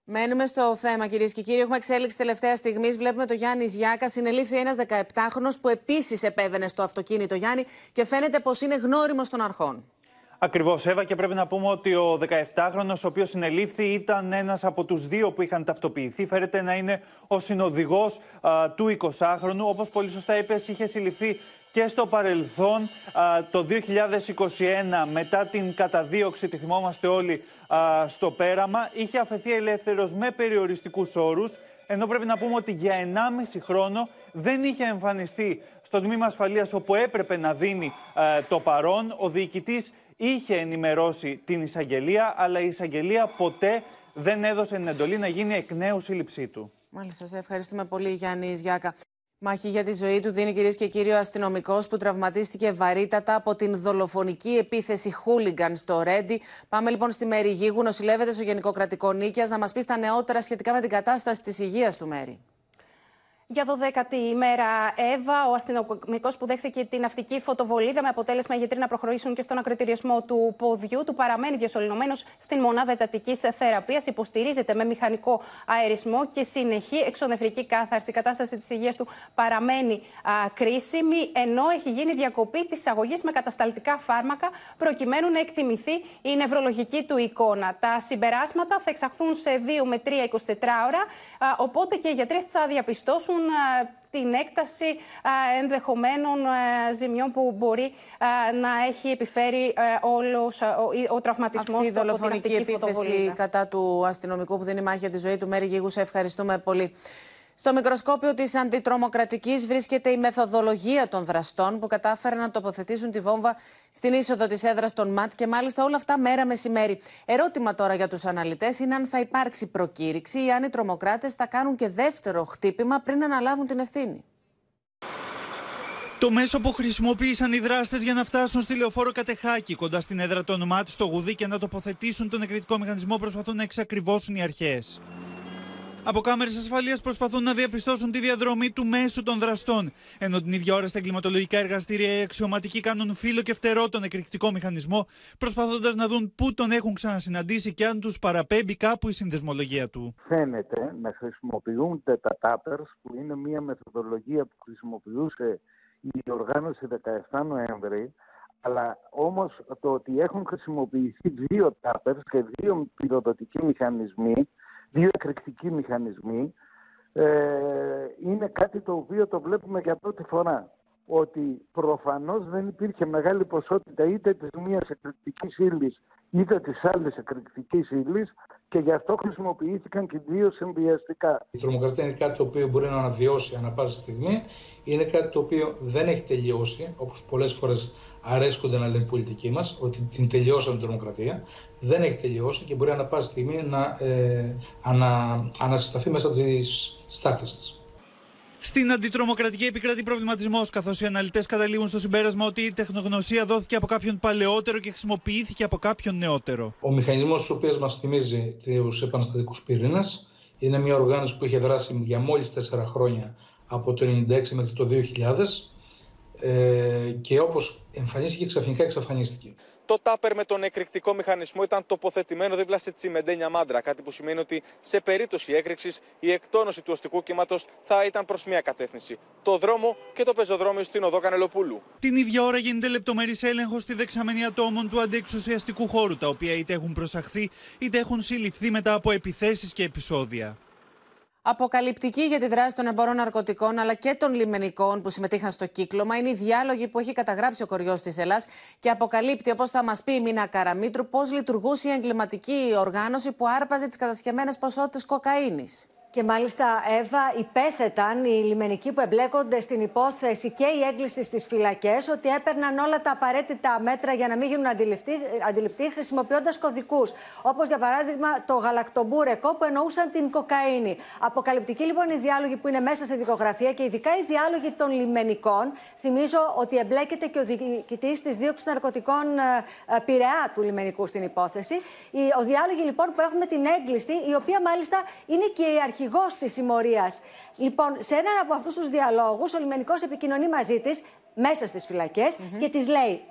Μένουμε στο θέμα, κυρίες και κύριοι. Έχουμε εξέλιξη τελευταία στιγμή. Βλέπουμε το Γιάννης Γιάκας. Συνελήφθη ένας 17χρονο που επίσης επέβαινε στο αυτοκίνητο Γιάννη και φαίνεται πως είναι γνώριμος των αρχών. Ακριβώς, Εύα, και πρέπει να πούμε ότι ο 17χρονο, ο οποίος συνελήφθη, ήταν ένας από τους δύο που είχαν ταυτοποιηθεί. Φέρεται να είναι ο συνοδηγός του 20χρονου. Όπως πολύ σωστά είπες, είχε συλληφθεί και στο παρελθόν το 2021 μετά την καταδίωξη, τη θυμόμαστε όλοι, στο πέραμα. Είχε αφαιθεί ελεύθερος με περιοριστικούς όρους, ενώ πρέπει να πούμε ότι για 1,5 χρόνο δεν είχε εμφανιστεί στο τμήμα ασφαλείας όπου έπρεπε να δίνει το παρόν. Ο διοικητής είχε ενημερώσει την εισαγγελία, αλλά η εισαγγελία ποτέ δεν έδωσε την εντολή να γίνει εκ νέου σύλληψή του. Μάλιστα, σε ευχαριστούμε πολύ Γιάννη Γιάκα. Μάχη για τη ζωή του δίνει κυρίες και κύριοι ο αστυνομικός που τραυματίστηκε βαρύτατα από την δολοφονική επίθεση χούλιγκαν στο Ρέντι. Πάμε λοιπόν στη Μέρη Γίγου. Νοσηλεύεται στο Γενικό Κρατικό Νίκαια να μας πει τα νεότερα σχετικά με την κατάσταση της υγείας του Μέρη. Για 12η ημέρα, Εύα, ο αστυνομικός που δέχθηκε την ναυτική φωτοβολίδα με αποτέλεσμα οι γιατροί να προχωρήσουν και στον ακροτηριασμό του ποδιού του, παραμένει διασωληνωμένος στην μονάδα εντατικής θεραπείας. Υποστηρίζεται με μηχανικό αερισμό και συνεχή εξονεφρική κάθαρση. Η κατάσταση της υγείας του παραμένει α, κρίσιμη, ενώ έχει γίνει διακοπή της αγωγής με κατασταλτικά φάρμακα, προκειμένου να εκτιμηθεί η νευρολογική του εικόνα. Τα συμπεράσματα θα εξαχθούν σε 2 με 3-24 ώρα, α, οπότε και οι γιατροί θα διαπιστώσουν την έκταση ενδεχομένων ζημιών που μπορεί να έχει επιφέρει όλος ο τραυματισμός Αυτή η δολοφονική επίθεση κατά του αστυνομικού που δίνει μάχη για τη ζωή του Μέρη Γίγου. Σε ευχαριστούμε πολύ. Στο μικροσκόπιο της αντιτρομοκρατικής βρίσκεται η μεθοδολογία των δραστών που κατάφεραν να τοποθετήσουν τη βόμβα στην είσοδο της έδρας των ΜΑΤ και μάλιστα όλα αυτά μέρα μεσημέρι. Ερώτημα τώρα για τους αναλυτές είναι αν θα υπάρξει προκήρυξη ή αν οι τρομοκράτες θα κάνουν και δεύτερο χτύπημα πριν αναλάβουν την ευθύνη. Το μέσο που χρησιμοποίησαν οι δράστες για να φτάσουν στη λεωφόρο Κατεχάκη, κοντά στην έδρα των ΜΑΤ, στο γουδί και να τοποθετήσουν τον εκρητικό μηχανισμό, προσπαθούν να εξακριβώσουν οι αρχές. Από κάμερες ασφαλείας προσπαθούν να διαπιστώσουν τη διαδρομή του μέσου των δραστών. Ενώ την ίδια ώρα στα εγκληματολογικά εργαστήρια οι αξιωματικοί κάνουν φύλλο και φτερό τον εκρηκτικό μηχανισμό, προσπαθώντας να δουν πού τον έχουν ξανασυναντήσει και αν τους παραπέμπει κάπου η συνδεσμολογία του. Φαίνεται να χρησιμοποιούνται τα τάπερς, που είναι μια μεθοδολογία που χρησιμοποιούσε η οργάνωση 17 Νοέμβρη, αλλά όμως το ότι έχουν χρησιμοποιηθεί δύο τάπερς και δύο πυροδοτικοί μηχανισμοί δύο εκρηκτικοί μηχανισμοί, ε, είναι κάτι το οποίο το βλέπουμε για πρώτη φορά. Ότι προφανώς δεν υπήρχε μεγάλη ποσότητα είτε της μίας εκρηκτικής ύλης είτε της άλλης εκρηκτικής ύλης και γι' αυτό χρησιμοποιήθηκαν και δύο συνδυαστικά. Η τρομοκρατία είναι κάτι το οποίο μπορεί να αναβιώσει ανά πάσα στιγμή. Είναι κάτι το οποίο δεν έχει τελειώσει, όπως πολλές φορές αρέσκονται να λένε οι πολιτικοί μας, ότι την τελειώσαμε την τρομοκρατία. Δεν έχει τελειώσει και μπορεί ανά πάσα στιγμή να ε, ανα, ανασυσταθεί μέσα από τις στάχτες της. Στην αντιτρομοκρατική επικρατεί προβληματισμός, καθώς οι αναλυτές καταλήγουν στο συμπέρασμα ότι η τεχνογνωσία δόθηκε από κάποιον παλαιότερο και χρησιμοποιήθηκε από κάποιον νεότερο. Ο μηχανισμός, ο οποίο μας θυμίζει τους επαναστατικούς πυρήνε, είναι μια οργάνωση που είχε δράσει για μόλις 4 χρόνια από το 1996 μέχρι το 2000 ε, και όπως εμφανίστηκε ξαφνικά εξαφανίστηκε. Το τάπερ με τον εκρηκτικό μηχανισμό ήταν τοποθετημένο δίπλα σε τσιμεντένια μάντρα. Κάτι που σημαίνει ότι σε περίπτωση έκρηξης η εκτόνωση του οστικού κύματος θα ήταν προς μία κατεύθυνση. Το δρόμο και το πεζοδρόμιο στην οδό Κανελοπούλου. Την ίδια ώρα γίνεται λεπτομερής έλεγχος στη δεξαμενή ατόμων του αντιεξουσιαστικού χώρου, τα οποία είτε έχουν προσαχθεί είτε έχουν συλληφθεί μετά από επιθέσεις και επεισόδια. Αποκαλυπτική για τη δράση των εμπόρων ναρκωτικών αλλά και των λιμενικών που συμμετείχαν στο κύκλωμα είναι η διάλογη που έχει καταγράψει ο κοριός της Ελλάς και αποκαλύπτει, όπως θα μας πει η Μίνα Καραμίτρου, πώς λειτουργούσε η εγκληματική οργάνωση που άρπαζε τις κατασχεμένε ποσότητες κοκαίνης. Και μάλιστα, Εύα, υπέθεταν οι λιμενικοί που εμπλέκονται στην υπόθεση και οι έγκληση στις φυλακές ότι έπαιρναν όλα τα απαραίτητα μέτρα για να μην γίνουν αντιληπτοί, αντιληπτοί χρησιμοποιώντας κωδικούς. Όπως για παράδειγμα το γαλακτομπούρεκο που εννοούσαν την κοκαίνη. Αποκαλυπτική λοιπόν η διάλογη που είναι μέσα στη δικογραφία και ειδικά οι διάλογοι των λιμενικών. Θυμίζω ότι εμπλέκεται και ο διοικητής της δίωξης ναρκωτικών ε, Πειραιά του λιμενικού στην υπόθεση. Ο διάλογοι λοιπόν που έχουμε την έγκλειστη, η οποία μάλιστα είναι και η αρχή αρχηγός της συμμορίας. Λοιπόν, σε έναν από αυτούς τους διαλόγους, ο λιμενικός επικοινωνεί μαζί της μέσα στις φυλακές και της λέει: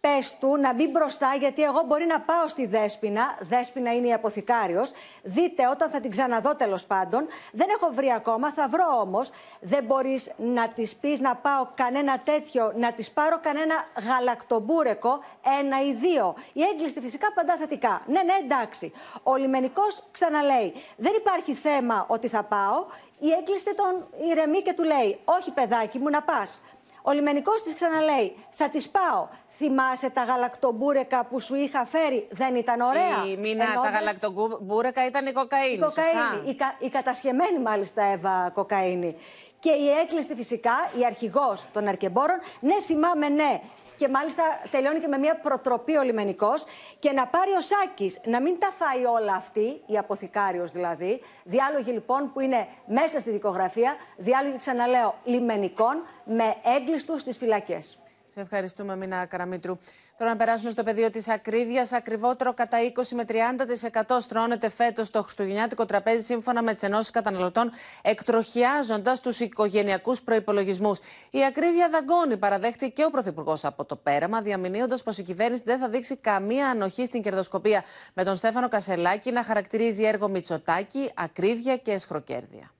πες του να μπει μπροστά, γιατί εγώ μπορεί να πάω στη Δέσποινα. Δέσποινα είναι η αποθηκάριος. Δείτε όταν θα την ξαναδώ τέλος πάντων. Δεν έχω βρει ακόμα, θα βρω όμως. Δεν μπορείς να της πεις να πάω κανένα τέτοιο, να της πάρω κανένα γαλακτομπούρεκο, ένα ή δύο. Η έγκλειστη φυσικά απαντά θετικά. Ναι, ναι, εντάξει. Ο λιμενικός ξαναλέει: Δεν υπάρχει θέμα ότι θα πάω. Η έγκλειστη τον ηρεμεί και του λέει: Όχι, παιδάκι μου, να πας. Ο λιμενικός της ξαναλέει: Θα τη πάω. Θυμάσαι τα γαλακτομπούρεκα που σου είχα φέρει, δεν ήταν ωραία; Η μήνα τα Εννοώντας- γαλακτομπούρεκα ήταν η κοκαίνη. η κοκαίνη. σωστά. Η, κα, η κατασχεμένη μάλιστα Εύα κοκαίνη. Και η έκλειστη φυσικά, η αρχηγός των αρκεμπόρων, ναι θυμάμαι ναι. Και μάλιστα τελειώνει και με μια προτροπή ο λιμενικός και να πάρει ο Σάκης, να μην τα φάει όλα αυτή, η αποθηκάριος δηλαδή. Διάλογοι λοιπόν που είναι μέσα στη δικογραφία, διάλογοι ξαναλέω λιμενικών με έγκλειστους στις φυλακές. Σε ευχαριστούμε, Μίνα Καραμίτρου. Τώρα να περάσουμε στο πεδίο της ακρίβειας. Ακριβότερο κατά 20 με 30% στρώνεται φέτος το χριστουγεννιάτικο τραπέζι, σύμφωνα με τις ενώσεις καταναλωτών, εκτροχιάζοντας τους οικογενειακούς προπολογισμού. Η ακρίβεια δαγκώνει, παραδέχτηκε και ο Πρωθυπουργός από το πέραμα, διαμηνύοντας πως η κυβέρνηση δεν θα δείξει καμία ανοχή στην κερδοσκοπία, με τον Στέφανο Κασελάκη να χαρακτηρίζει έργο Μητσοτάκη, ακρίβεια και εσχροκέρδεια.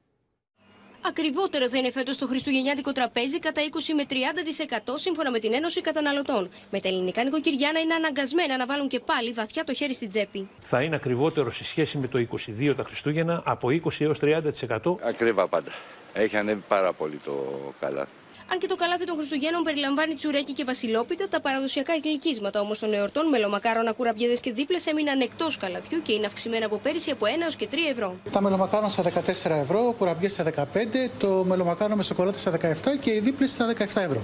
Ακριβότερο θα είναι φέτος το Χριστουγεννιάτικο τραπέζι κατά 20 με 30% σύμφωνα με την Ένωση Καταναλωτών. Με τα ελληνικά νοικοκυριά να είναι αναγκασμένα να βάλουν και πάλι βαθιά το χέρι στην τσέπη. θα είναι ακριβότερο σε σχέση με το 22 τα Χριστούγεννα από 20 έως 30%. Ακριβά πάντα. Έχει ανέβει πάρα πολύ το καλάθι. Αν και το καλάθι των Χριστουγέννων περιλαμβάνει τσουρέκι και βασιλόπιτα, τα παραδοσιακά εκκλικίσματα όμως των εορτών, μελομακάρονα, κουραμπιέδες και δίπλε έμειναν εκτός καλαθιού και είναι αυξημένα από πέρυσι από 1 έως και 3 ευρώ. Τα μελομακάρονα στα 14 ευρώ, ο κουραμπιές στα 15, το μελομακάρονα με σοκολάτα στα 17 και οι δίπλες στα 17 ευρώ.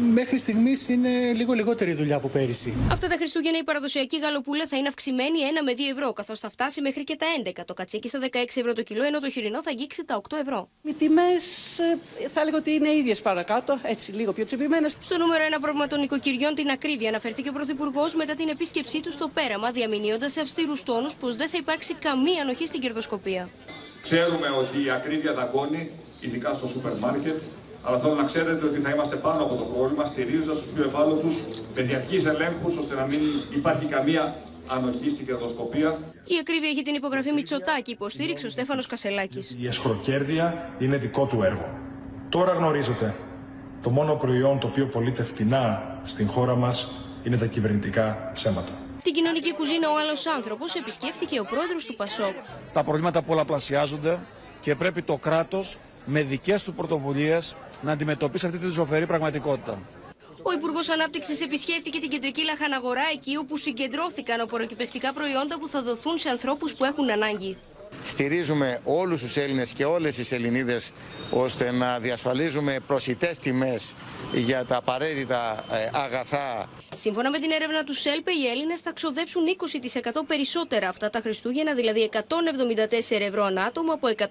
Μέχρι στιγμής είναι λίγο λιγότερη η δουλειά από πέρυσι. Αυτά τα Χριστούγεννα η παραδοσιακή γαλοπούλα θα είναι αυξημένη 1 με 2 ευρώ, καθώς θα φτάσει μέχρι και τα 11. Το κατσίκι στα 16 ευρώ το κιλό, ενώ το χοιρινό θα αγγίξει τα 8 ευρώ. Οι τιμές θα έλεγα ότι είναι ίδιες παρακάτω, έτσι λίγο πιο τσιμπημένες. Στο νούμερο 1 πρόβλημα των νοικοκυριών, την ακρίβεια, αναφέρθηκε ο Πρωθυπουργός μετά την επίσκεψή του στο πέραμα, διαμηνύοντας σε αυστηρούς τόνους πως δεν θα υπάρξει καμία ανοχή στην κερδοσκοπία. Ξέρουμε ότι η ακρίβεια δαγκώνει, ειδικά στο σούπερ μάρκετ, αλλά θέλω να ξέρετε ότι θα είμαστε πάνω από το πρόβλημα, στηρίζοντας τους πιο ευάλωτους με διαρκεί ελέγχους, ώστε να μην υπάρχει καμία ανοχή στην κερδοσκοπία. Η ακρίβεια έχει την υπογραφή Μητσοτάκη, υποστήριξε ο Στέφανος Κασελάκης. Η εσχροκέρδεια είναι δικό του έργο. Τώρα γνωρίζετε, το μόνο προϊόν το οποίο πωλείται φτηνά στην χώρα μας είναι τα κυβερνητικά ψέματα. Την κοινωνική κουζίνα ο άλλος άνθρωπος επισκέφθηκε ο πρόεδρος του Πασόκ. Τα προβλήματα πολλαπλασιάζονται και πρέπει το κράτος με δικές του πρωτοβουλίες να αντιμετωπίσει αυτή τη ζωφερή πραγματικότητα. Ο Υπουργός Ανάπτυξης επισκέφθηκε την κεντρική λαχαναγορά εκεί όπου συγκεντρώθηκαν απορροκυπευτικά προϊόντα που θα δοθούν σε ανθρώπους που έχουν ανάγκη. Στηρίζουμε όλους τους Έλληνες και όλες τις Ελληνίδες ώστε να διασφαλίζουμε προσιτές τιμές για τα απαραίτητα ε, αγαθά Σύμφωνα με την έρευνα του ΣΕΛΠΕ, οι Έλληνες θα ξοδέψουν 20% περισσότερα αυτά τα Χριστούγεννα, δηλαδή 174 ευρώ ανά άτομο από 146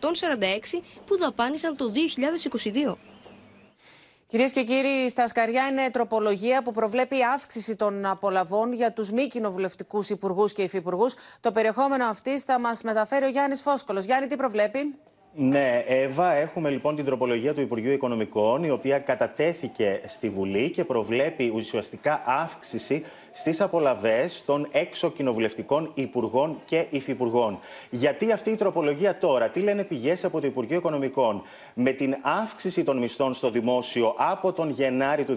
που δαπάνησαν το 2022. Κυρίες και κύριοι, στα Σκαριά είναι τροπολογία που προβλέπει αύξηση των απολαβών για τους μη κοινοβουλευτικούς υπουργούς και υφυπουργούς. Το περιεχόμενο αυτής θα μας μεταφέρει ο Γιάννης Φόσκολο. Γιάννη, τι προβλέπει; Ναι, Εύα, έχουμε λοιπόν την τροπολογία του Υπουργείου Οικονομικών, η οποία κατατέθηκε στη Βουλή και προβλέπει ουσιαστικά αύξηση στις απολαυές των έξω κοινοβουλευτικών υπουργών και υφυπουργών. Γιατί αυτή η τροπολογία τώρα, τι λένε πηγές από το Υπουργείο Οικονομικών, με την αύξηση των μισθών στο δημόσιο από τον Γενάρη του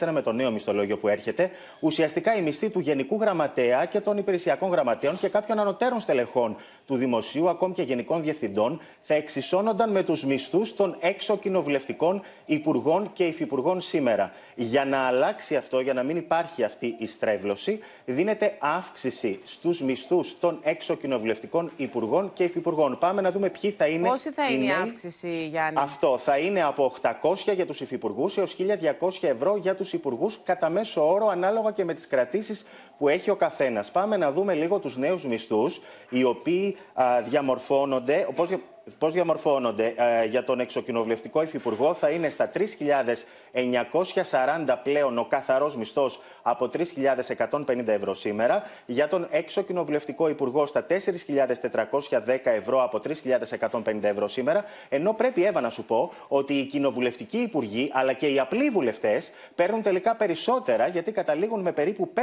2024, με το νέο μισθολόγιο που έρχεται, ουσιαστικά η μισθή του Γενικού Γραμματέα και των υπηρεσιακών γραμματέων και κάποιων ανωτέρων στελεχών του Δημοσίου, ακόμη και γενικών διευθυντών, θα εξισώνονταν με τους μισθούς των έξω κοινοβουλευτικών υπουργών και υφυπουργών σήμερα. Για να αλλάξει αυτό, για να μην υπάρχει αυτή η στρέβλωση, δίνεται αύξηση στους μισθούς των έξω κοινοβουλευτικών υπουργών και υφυπουργών. Πάμε να δούμε ποιοι θα είναι. Πόση θα οι είναι η νέοι. αύξηση, Γιάννη; Αυτό θα είναι από 800 για τους υφυπουργούς έως 1200 ευρώ για τους υπουργούς, κατά μέσο όρο, ανάλογα και με τις κρατήσεις που έχει ο καθένας. Πάμε να δούμε λίγο τους νέους μισθούς, οι οποίοι α, διαμορφώνονται. Πώς, πώς διαμορφώνονται ε, για τον εξοκοινοβουλευτικό υφυπουργό θα είναι στα 3.940 πλέον ο καθαρός μισθός από 3.150 ευρώ σήμερα. Για τον εξοκοινοβουλευτικό υπουργό στα 4.410 ευρώ από 3.150 ευρώ σήμερα. Ενώ πρέπει, Εύα, να σου πω ότι οι κοινοβουλευτικοί υπουργοί αλλά και οι απλοί βουλευτές παίρνουν τελικά περισσότερα γιατί καταλήγουν με περίπου 5.000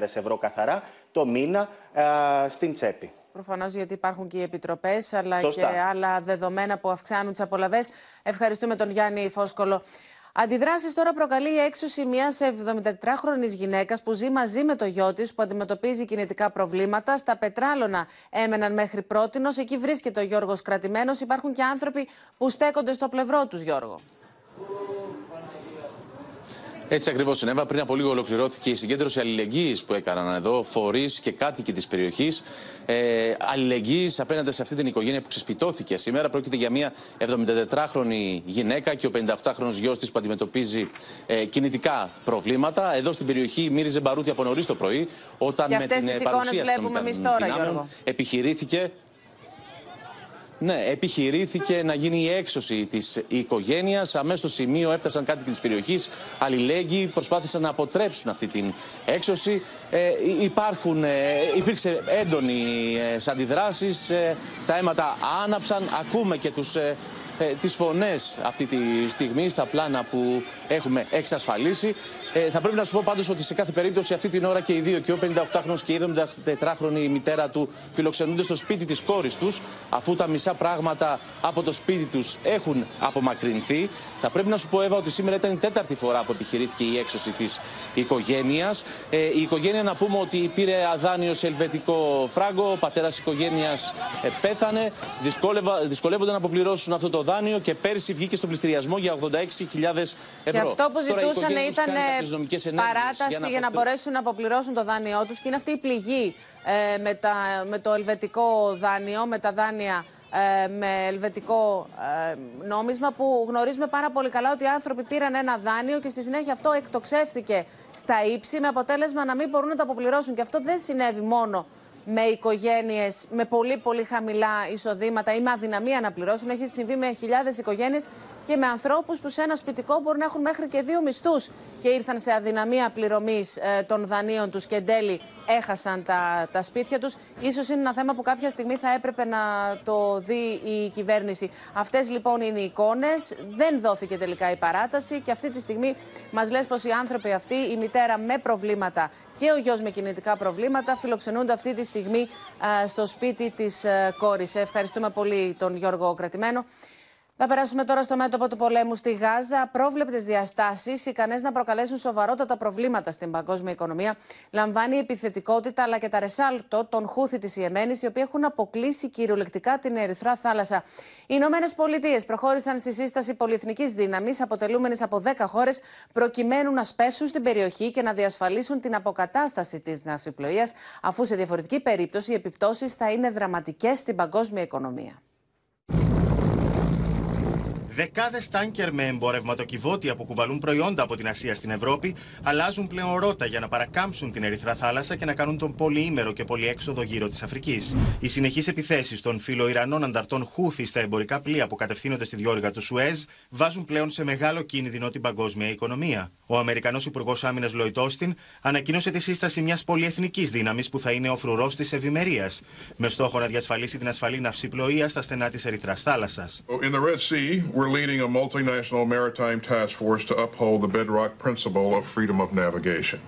ευρώ καθαρά το μήνα α, στην τσέπη. Προφανώς γιατί υπάρχουν και οι επιτροπές, αλλά Σωστά. και άλλα δεδομένα που αυξάνουν τις απολαυέ. Ευχαριστούμε τον Γιάννη Φόσκολο. Αντιδράσεις τώρα προκαλεί η έξωση μιας 74χρονη γυναίκας που ζει μαζί με το γιο της, που αντιμετωπίζει κινητικά προβλήματα. Στα πετράλωνα έμεναν μέχρι πρότινο. Εκεί βρίσκεται ο Γιώργος κρατημένος. Υπάρχουν και άνθρωποι που στέκονται στο πλευρό τους, Γιώργο. Έτσι ακριβώς συνέβα. Πριν από λίγο ολοκληρώθηκε η συγκέντρωση αλληλεγγύης που έκαναν εδώ φορείς και κάτοικοι της περιοχής. Ε, αλληλεγγύης απέναντι σε αυτή την οικογένεια που ξεσπιτώθηκε σήμερα. Πρόκειται για μια 74χρονη γυναίκα και ο 58χρονο γιος της που αντιμετωπίζει ε, κινητικά προβλήματα. Εδώ στην περιοχή μύριζε μπαρούτι από νωρίς το πρωί, όταν Και με αυτές την τις ε, εικόνες παρουσία βλέπουμε των εμείς τώρα, δυνάμεων Γιώργο. επιχειρήθηκε ναι, επιχειρήθηκε να γίνει η έξωση της οικογένειας. Αμέσως στο σημείο έφτασαν κάτοικοι της περιοχής. Αλληλέγγυοι προσπάθησαν να αποτρέψουν αυτή την έξωση. Ε, υπάρχουν, ε, υπήρξε έντονη ε, αντιδράσεις. Ε, τα αίματα άναψαν. Ακούμε και τους, ε, ε, τις φωνές αυτή τη στιγμή στα πλάνα που έχουμε εξασφαλίσει. Ε, θα πρέπει να σου πω πάντως ότι σε κάθε περίπτωση αυτή την ώρα και οι δύο, και ο 58χρονος και η 74χρονη μητέρα του, φιλοξενούνται στο σπίτι της κόρης τους, αφού τα μισά πράγματα από το σπίτι τους έχουν απομακρυνθεί. Θα πρέπει να σου πω, Εύα, ότι σήμερα ήταν η τέταρτη φορά που επιχειρήθηκε η έξωση της οικογένειας. Ε, η οικογένεια, να πούμε ότι πήρε αδάνειο σε ελβετικό φράγκο, ο πατέρας της οικογένειας ε, πέθανε, Δυσκόλευα, δυσκολεύονται να αποπληρώσουν αυτό το δάνειο και πέρσι βγήκε στον πληστηριασμό για 86.000 ευρώ. Και αυτό που Τώρα η ζητούσαν οικογένεια έχει ήταν κάνει ε, κάποιες νομικές ενέργειες παράταση για να, αποπλη- μπορέσουν να αποπληρώσουν το δάνειό τους και είναι αυτή η πληγή ε, με, τα, με το ελβετικό δάνειο, με τα δάνεια ε, με ελβετικό ε, νόμισμα που γνωρίζουμε πάρα πολύ καλά ότι οι άνθρωποι πήραν ένα δάνειο και στη συνέχεια αυτό εκτοξεύθηκε στα ύψη με αποτέλεσμα να μην μπορούν να το αποπληρώσουν. Και αυτό δεν συνέβη μόνο με οικογένειες με πολύ πολύ χαμηλά εισοδήματα ή με αδυναμία να πληρώσουν. Έχει συμβεί με χιλιάδες οικογένειες και με ανθρώπους που σε ένα σπιτικό μπορούν να έχουν μέχρι και δύο μισθούς και ήρθαν σε αδυναμία πληρωμής των δανείων τους και εν τέλει έχασαν τα, τα σπίτια τους. Ίσως είναι ένα θέμα που κάποια στιγμή θα έπρεπε να το δει η κυβέρνηση. Αυτές λοιπόν είναι οι εικόνες. Δεν δόθηκε τελικά η παράταση και αυτή τη στιγμή μας λες πως οι άνθρωποι αυτοί, η μητέρα με προβλήματα και ο γιος με κινητικά προβλήματα φιλοξενούνται αυτή τη στιγμή α, στο σπίτι της α, κόρης. Ευχαριστούμε πολύ τον Γιώργο Κρατημένο. Θα περάσουμε τώρα στο μέτωπο του πολέμου στη Γάζα. Πρόβλεπτε διαστάσεις, ικανές να προκαλέσουν σοβαρότατα προβλήματα στην παγκόσμια οικονομία, λαμβάνει η επιθετικότητα αλλά και τα ρεσάλτο των Χούθη της Ιεμένης, οι οποίοι έχουν αποκλείσει κυριολεκτικά την Ερυθρά θάλασσα. Οι Ηνωμένες Πολιτείες προχώρησαν στη σύσταση πολυεθνικής δύναμης, αποτελούμενης από 10 χώρες, προκειμένου να σπεύσουν στην περιοχή και να διασφαλίσουν την αποκατάσταση της ναυσιπλοείας, αφού σε διαφορετική περίπτωση οι επιπτώσεις θα είναι δραματικές στην παγκόσμια οικονομία. Δεκάδες τάνκερ με εμπορευματοκιβώτια που κουβαλούν προϊόντα από την Ασία στην Ευρώπη αλλάζουν πλέον ρότα για να παρακάμψουν την Ερυθρά θάλασσα και να κάνουν τον πολυήμερο και πολυέξοδο γύρω της Αφρικής. Οι συνεχείς επιθέσεις των φιλοϊρανών ανταρτών Χούθη στα εμπορικά πλοία που κατευθύνονται στη διόρυγα του Σουέζ βάζουν πλέον σε μεγάλο κίνδυνο την παγκόσμια οικονομία. Ο Αμερικανός Υπουργός Άμυνας Λόιτ Όστιν ανακοίνωσε τη σύσταση μιας πολυεθνικής δύναμης που θα είναι ο φρουρός της ευημερίας, με στόχο να διασφαλίσει την ασφαλή ναυσιπλοεία στα στενά της Ερυθράς θάλασσας. In the Red Sea, we're leading a multinational maritime task force to uphold the bedrock principle of freedom of navigation.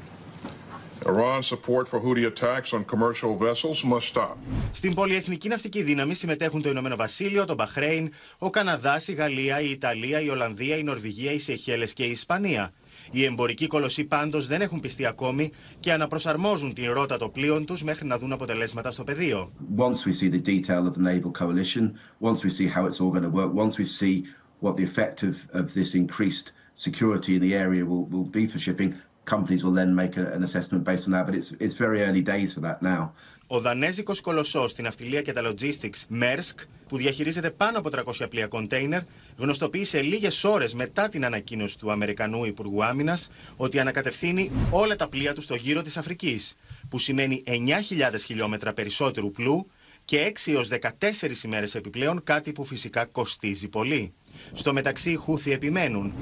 Iran's support for Houthi attacks on commercial vessels must stop. Στην πολυεθνική ναυτική δύναμη συμμετέχουν το Ηνωμένο Βασίλειο, το Μπαχρέιν, ο Καναδά, η Γαλλία, η Ιταλία, η Ολλανδία, η Νορβηγία, οι Σεχέλε και η Ισπανία. Οι εμπορικοί κολοσσοί πάντως δεν έχουν πιστεί ακόμη και αναπροσαρμόζουν την ρότα των πλοίων τους μέχρι να δουν αποτελέσματα στο πεδίο. Once we see the detail of the naval coalition, once we see how it's all going to work, once we see what the effect of, of this increased security in the area will, will be for shipping, companies will then make a, an assessment based on that. But it's, it's very early days for that now. Ο δανέζικος κολοσσός στην αυτιλία και τα logistics Maersk, που διαχειρίζεται πάνω από 300 πλοία κοντέινερ, γνωστοποίησε λίγες ώρες μετά την ανακοίνωση του Αμερικανού Υπουργού Άμυνας ότι ανακατευθύνει όλα τα πλοία του στο γύρο της Αφρικής, που σημαίνει 9.000 χιλιόμετρα περισσότερου πλού, και 6 έως 14 ημέρες επιπλέον, κάτι που φυσικά κοστίζει πολύ. Στο μεταξύ, οι Χούθοι επιμένουν.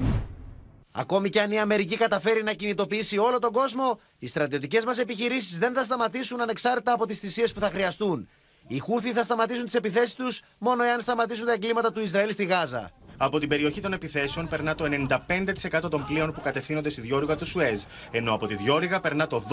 Ακόμη και αν η Αμερική καταφέρει να κινητοποιήσει όλο τον κόσμο, οι στρατιωτικές μας επιχειρήσεις δεν θα σταματήσουν ανεξάρτητα από τις θυσίες που θα χρειαστούν. Οι Χούθοι θα σταματήσουν τις επιθέσεις τους μόνο εάν σταματήσουν τα εγκλήματα του Ισραήλ στη Γάζα. Από την περιοχή των επιθέσεων περνά το 95% των πλοίων που κατευθύνονται στη διόρυγα του Σουέζ, ενώ από τη διόρυγα περνά το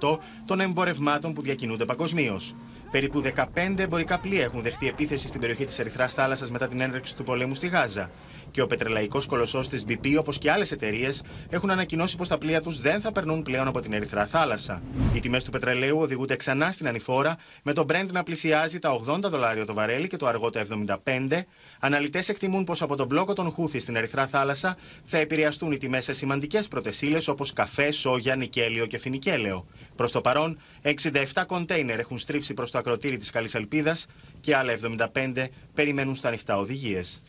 12% των εμπορευμάτων που διακινούνται παγκοσμίως. Περίπου 15 εμπορικά πλοία έχουν δεχτεί επίθεση στην περιοχή της Ερυθράς Θάλασσας μετά την έναρξη του πολέμου στη Γάζα. Και ο πετρελαϊκός κολοσσός της BP, όπως και άλλες εταιρείες, έχουν ανακοινώσει πως τα πλοία τους δεν θα περνούν πλέον από την Ερυθρά Θάλασσα. Οι τιμές του πετρελαίου οδηγούνται ξανά στην ανηφόρα, με το Brent να πλησιάζει τα 80 δολάρια το βαρέλι και το αργό τα 75. Αναλυτές εκτιμούν πως από τον μπλόκο των Χούθη στην Ερυθρά Θάλασσα θα επηρεαστούν οι τιμές σε σημαντικές πρωτεσίλες όπως καφέ, σόγια, νικέλιο και φινικέλαιο. Προς το παρόν, 67 κοντέινερ έχουν στρίψει προς το ακροτήρι της Καλής Ελπίδα και άλλα 75 περιμένουν στα ανοιχτά οδηγίες.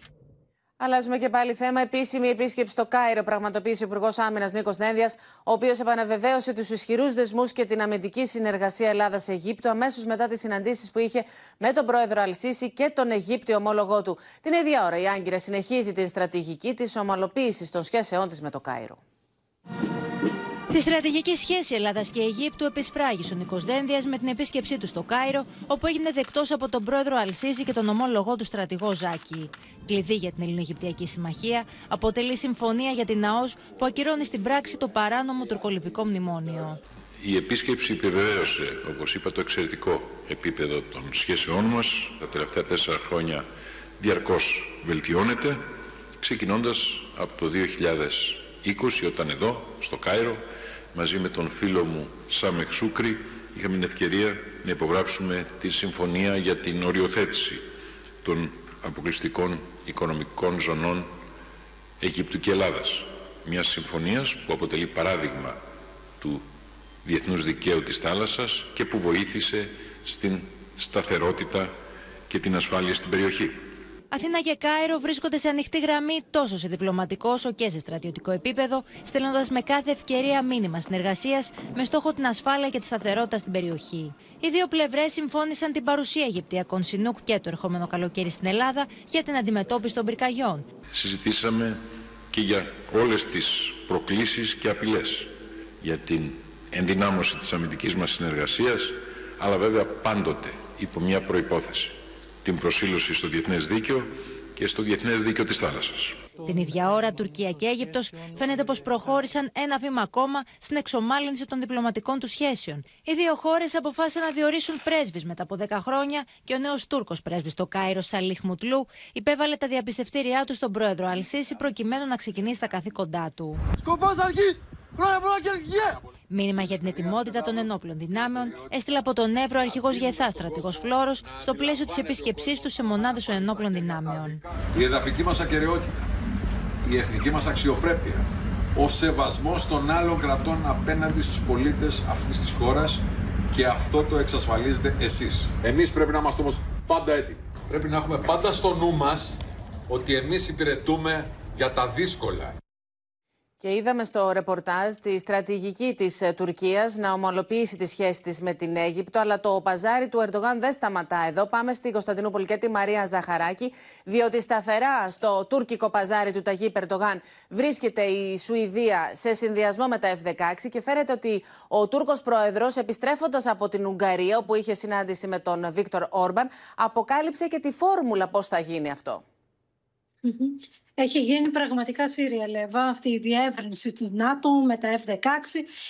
Αλλάζουμε και πάλι θέμα. Επίσημη επίσκεψη στο Κάιρο πραγματοποίησε ο Υπουργός Άμυνας Νίκος Δένδιας, ο οποίος επαναβεβαίωσε τους ισχυρούς δεσμούς και την αμυντική συνεργασία Ελλάδα-Αιγύπτου αμέσως μετά τις συναντήσεις που είχε με τον πρόεδρο Αλσίση και τον Αιγύπτιο ομόλογό του. Την ίδια ώρα η Άγκυρα συνεχίζει την στρατηγική της ομαλοποίησης των σχέσεών της με το Κάιρο. Τη στρατηγική σχέση Ελλάδας και Αιγύπτου επισφράγησε ο Νικό Δένδιας με την επίσκεψή του στο Κάιρο, όπου έγινε δεκτός από τον πρόεδρο Αλσίζη και τον ομόλογό του στρατηγό Ζάκη. Κλειδί για την Ελληνογυπτιακή Συμμαχία αποτελεί συμφωνία για την ΑΟΣ που ακυρώνει στην πράξη το παράνομο τουρκολιβικό μνημόνιο. Η επίσκεψη επιβεβαίωσε, όπως είπα, το εξαιρετικό επίπεδο των σχέσεών μας. Τα τελευταία τέσσερα χρόνια διαρκώς βελτιώνεται, ξεκινώντας από το 2020, όταν εδώ, στο Κάιρο, μαζί με τον φίλο μου Σάμεχ Σούκρη, είχαμε την ευκαιρία να υπογράψουμε τη συμφωνία για την οριοθέτηση των αποκλειστικών οικονομικών ζωνών Αιγύπτου και Ελλάδας. Μια συμφωνίας που αποτελεί παράδειγμα του διεθνούς δικαίου της θάλασσας και που βοήθησε στην σταθερότητα και την ασφάλεια στην περιοχή. Αθήνα και Κάιρο βρίσκονται σε ανοιχτή γραμμή τόσο σε διπλωματικό όσο και σε στρατιωτικό επίπεδο, στέλνοντας με κάθε ευκαιρία μήνυμα συνεργασίας με στόχο την ασφάλεια και τη σταθερότητα στην περιοχή. Οι δύο πλευρές συμφώνησαν την παρουσία Αιγυπτιακών Συνούκ και το ερχόμενο καλοκαίρι στην Ελλάδα για την αντιμετώπιση των πυρκαγιών. Συζητήσαμε και για όλες τις προκλήσεις και απειλές για την ενδυνάμωση της αμυντικής μας συνεργασίας, αλλά βέβαια πάντοτε υπό μια προϋπόθεση την προσήλωση στο διεθνές δίκαιο και στο διεθνές δίκαιο της θάλασσας. Την ίδια ώρα, Τουρκία και Αίγυπτος φαίνεται πως προχώρησαν ένα βήμα ακόμα στην εξομάλυνση των διπλωματικών τους σχέσεων. Οι δύο χώρες αποφάσισαν να διορίσουν πρέσβεις μετά από 10 χρόνια και ο νέος Τούρκος πρέσβης στο Κάιρο, Σαλίχ Μουτλού, υπέβαλε τα διαπιστευτήριά του στον πρόεδρο Αλσίση προκειμένου να ξεκινήσει τα καθήκοντά του. Σκοπός Μήνυμα για την ετοιμότητα των ενόπλων δυνάμεων έστειλε από τον Εύρο αρχηγός Γεθά στρατηγός Φλόρος στο πλαίσιο της επίσκεψή του σε μονάδες των ενόπλων δυνάμεων. Η εδαφική μας ακαιρεότητα, η εθνική μας αξιοπρέπεια, ο σεβασμός των άλλων κρατών απέναντι στους πολίτες αυτής της χώρας και αυτό το εξασφαλίζετε εσείς. Εμείς πρέπει να είμαστε όμως πάντα έτοιμοι. Πρέπει να έχουμε πάντα στο νου μας ότι εμείς υπηρετούμε για τα δύσκολα. Και είδαμε στο ρεπορτάζ τη στρατηγική της ε, Τουρκίας να ομολοποιήσει τη σχέση της με την Αίγυπτο, αλλά το παζάρι του Ερντογάν δεν σταματά εδώ. Πάμε στην Κωνσταντινούπολη και τη Μαρία Ζαχαράκη, διότι σταθερά στο τουρκικό παζάρι του Ταγί Ερντογάν βρίσκεται η Σουηδία σε συνδυασμό με τα F-16 και φέρεται ότι ο Τούρκος πρόεδρος επιστρέφοντας από την Ουγγαρία, όπου είχε συνάντηση με τον Βίκτορ Όρμπαν, αποκάλυψε και τη φόρμουλα πώς θα γίνει αυτό. Έχει γίνει πραγματικά Σύρια Λέβα αυτή η διεύρυνση του ΝΑΤΟ με τα F-16.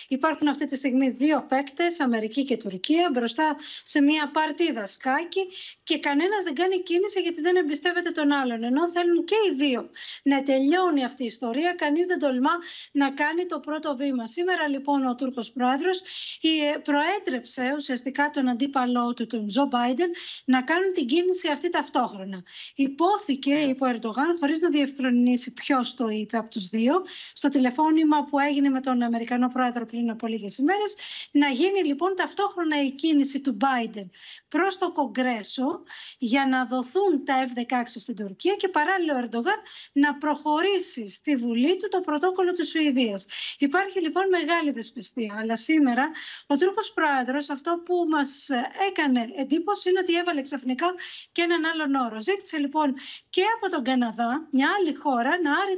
Υπάρχουν αυτή τη στιγμή δύο παίκτες, Αμερική και Τουρκία, μπροστά σε μια παρτίδα σκάκι και κανένας δεν κάνει κίνηση γιατί δεν εμπιστεύεται τον άλλον. Ενώ θέλουν και οι δύο να τελειώνει αυτή η ιστορία, κανείς δεν τολμά να κάνει το πρώτο βήμα. Σήμερα λοιπόν ο Τούρκος πρόεδρος ε, προέτρεψε ουσιαστικά τον αντίπαλό του, τον Τζο Μπάιντεν, να κάνουν την κίνηση αυτή ταυτόχρονα. Υπόθηκε, είπε ο Ερντογάν, χωρίς να διευκρινίσει ποιος το είπε από τους δύο. Στο τηλεφώνημα που έγινε με τον Αμερικανό πρόεδρο πριν από λίγες ημέρες, να γίνει λοιπόν ταυτόχρονα η κίνηση του Biden προς το Κογκρέσο για να δοθούν τα F-16 στην Τουρκία και παράλληλα ο Ερντογάν να προχωρήσει στη Βουλή του το πρωτόκολλο της Σουηδίας. Υπάρχει λοιπόν μεγάλη δεσπιστία. Αλλά σήμερα ο Τούρκος πρόεδρος αυτό που μας έκανε εντύπωση είναι ότι έβαλε ξαφνικά και έναν άλλον όρο. Ζήτησε λοιπόν και από τον Καναδά, μια άλλη χώρα, να άρει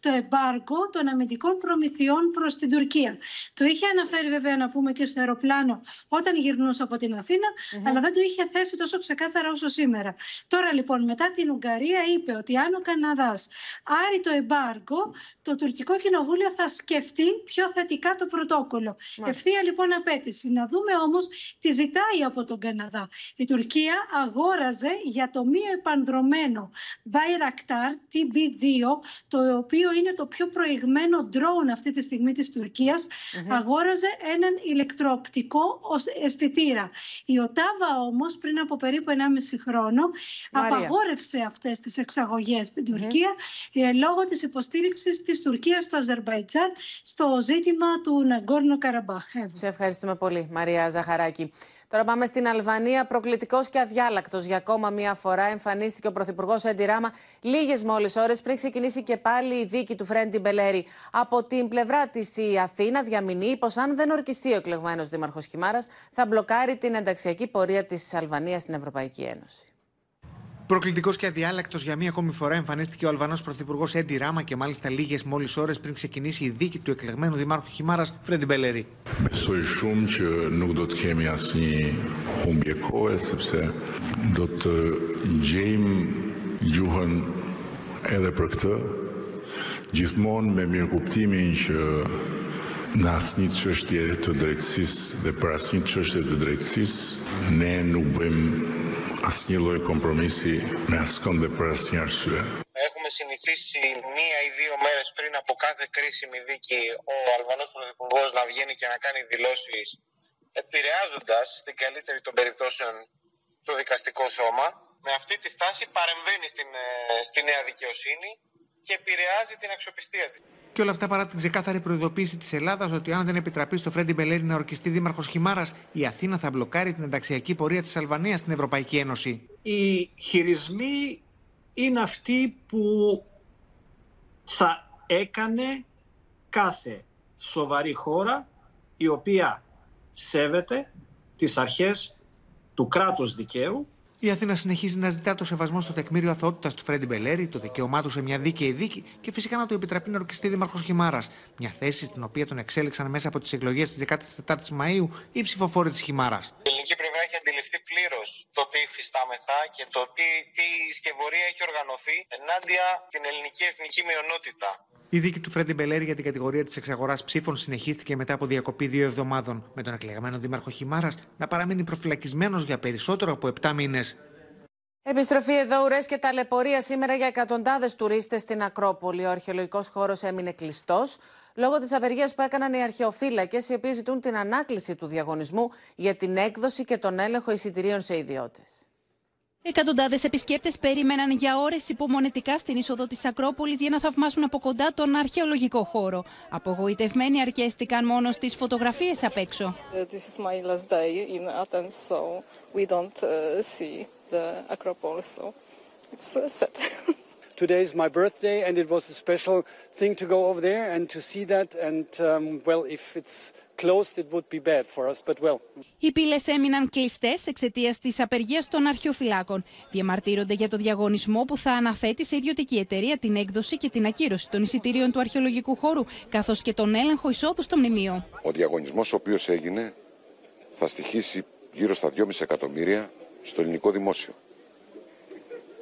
το εμπάργκο των αμυντικών προμηθειών προς την Τουρκία. Το είχε αναφέρει βέβαια να πούμε και στο αεροπλάνο όταν γυρνούσε από την αθηνα αλλά δεν το είχε θέσει τόσο ξεκάθαρα όσο σήμερα. Τώρα λοιπόν μετά την Ουγγαρία είπε ότι αν ο Καναδάς άρει το εμπάργκο, το τουρκικό κοινοβούλιο θα σκεφτεί πιο θετικά το πρωτόκολλο. Ευθεία λοιπόν απέτηση. Να δούμε όμως τι ζητάει από τον Καναδά. Η Τουρκία αγόραζε για το μη επανδρομένο Bayraktar TB2, το οποίο είναι το πιο προηγμένο drone αυτή τη στιγμή της Τουρκίας, αγόραζε έναν ηλεκτροοπτικό αισθητήρα. Η Οτάβα όμως πριν από περίπου 1,5 χρόνο Μαρία. απαγόρευσε αυτές τις εξαγωγές στην Τουρκία ε, λόγω της υποστήριξης της Τουρκίας στο Αζερβαϊτζάν στο ζήτημα του Ναγκόρνο Καραμπάχ. Σε ευχαριστούμε πολύ, Μαρία Ζαχαράκη. Τώρα πάμε στην Αλβανία. Προκλητικός και αδιάλακτος για ακόμα μία φορά εμφανίστηκε ο Πρωθυπουργός Έντι Ράμα λίγες μόλις ώρες πριν ξεκινήσει και πάλι η δίκη του Φρέντι Μπελέρη. Από την πλευρά της η Αθήνα διαμηνεί πως αν δεν ορκιστεί ο εκλεγμένος Δήμαρχος Χιμάρας θα μπλοκάρει την ενταξιακή πορεία της Αλβανίας στην Ευρωπαϊκή Ένωση. Προκλητικός και αδιάλακτος για μία ακόμη φορά εμφανίστηκε ο Αλβανός Πρωθυπουργός Έντι Ράμα και μάλιστα λίγες μόλις ώρες πριν ξεκινήσει η δίκη του εκλεγμένου Δημάρχου Χιμάρας Φρέντι Μπελερή asnjë lloj kompromisi me askënd dhe për asnjë arsye. Έχουμε συνηθίσει μία ή δύο μέρες πριν από κάθε κρίσιμη δίκη ο Αλβανός Πρωθυπουργός να βγαίνει και να κάνει δηλώσεις επηρεάζοντας στην καλύτερη των περιπτώσεων το δικαστικό σώμα. Με αυτή τη στάση παρεμβαίνει στην, ε, στη νέα δικαιοσύνη και επηρεάζει την αξιοπιστία της. Και όλα αυτά παρά την ξεκάθαρη προειδοποίηση της Ελλάδας ότι αν δεν επιτραπεί στο Φρέντι Μπελέρη να ορκιστεί δήμαρχος Χιμάρας, η Αθήνα θα μπλοκάρει την ενταξιακή πορεία της Αλβανίας στην Ευρωπαϊκή Ένωση. Οι χειρισμοί είναι αυτοί που θα έκανε κάθε σοβαρή χώρα η οποία σέβεται τις αρχές του κράτους δικαίου Η Αθήνα συνεχίζει να ζητά το σεβασμό στο τεκμήριο αθωότητας του Φρέντι Μπελέρη, το δικαίωμά του σε μια δίκαιη δίκη και φυσικά να του επιτραπεί να ορκιστεί δήμαρχος Χιμάρας. Μια θέση στην οποία τον εξέλιξαν μέσα από τις εκλογές της 14ης Μαου οι ψηφοφόροι της Χιμάρας. Η ελληνική πλευρά έχει αντιληφθεί πλήρως το τι υφιστάμεθα και το τι, τι σκευωρία έχει οργανωθεί ενάντια την ελληνική εθνική μειονότητα. Η δίκη του Φρέντι Μπελέρη για την κατηγορία της εξαγοράς ψήφων συνεχίστηκε μετά από διακοπή δύο εβδομάδων, με τον εκλεγμένο δήμαρχο Χιμάρας να παραμείνει προφυλακισμένος για περισσότερο από 7 μήνες. Επιστροφή εδώ, ουρές και ταλαιπωρία σήμερα για εκατοντάδες τουρίστες στην Ακρόπολη. Ο αρχαιολογικός χώρος έμεινε κλειστός λόγω της απεργίας που έκαναν οι αρχαιοφύλακες, οι οποίοι ζητούν την ανάκληση του διαγωνισμού για την έκδοση και τον έλεγχο εισιτηρίων σε ιδιώτες. Εκατοντάδες επισκέπτες περίμεναν για ώρες υπομονετικά στην είσοδο της Ακρόπολης για να θαυμάσουν από κοντά τον αρχαιολογικό χώρο. Απογοητευμένοι αρκέστηκαν μόνο στις φωτογραφίες απ' έξω. This is my last day in Athens, so we don't uh, see the Acropolis, so it's uh, sad. Today is my birthday, and it was a special thing to go over there and to see that. And um, well, if it's closed, it would be bad for us, but well. Οι πύλες έμειναν κλειστές εξαιτίας της απεργίας των αρχαιοφυλάκων. Διαμαρτύρονται για το διαγωνισμό που θα αναθέτει σε ιδιωτική εταιρεία την έκδοση και την ακύρωση των εισιτηρίων του αρχαιολογικού χώρου, καθώς και τον έλεγχο εισόδου στο μνημείο. Ο διαγωνισμός ο οποίος έγινε θα στοιχήσει γύρω στα 2,5 εκατομμύρια στο ελληνικό δημόσιο.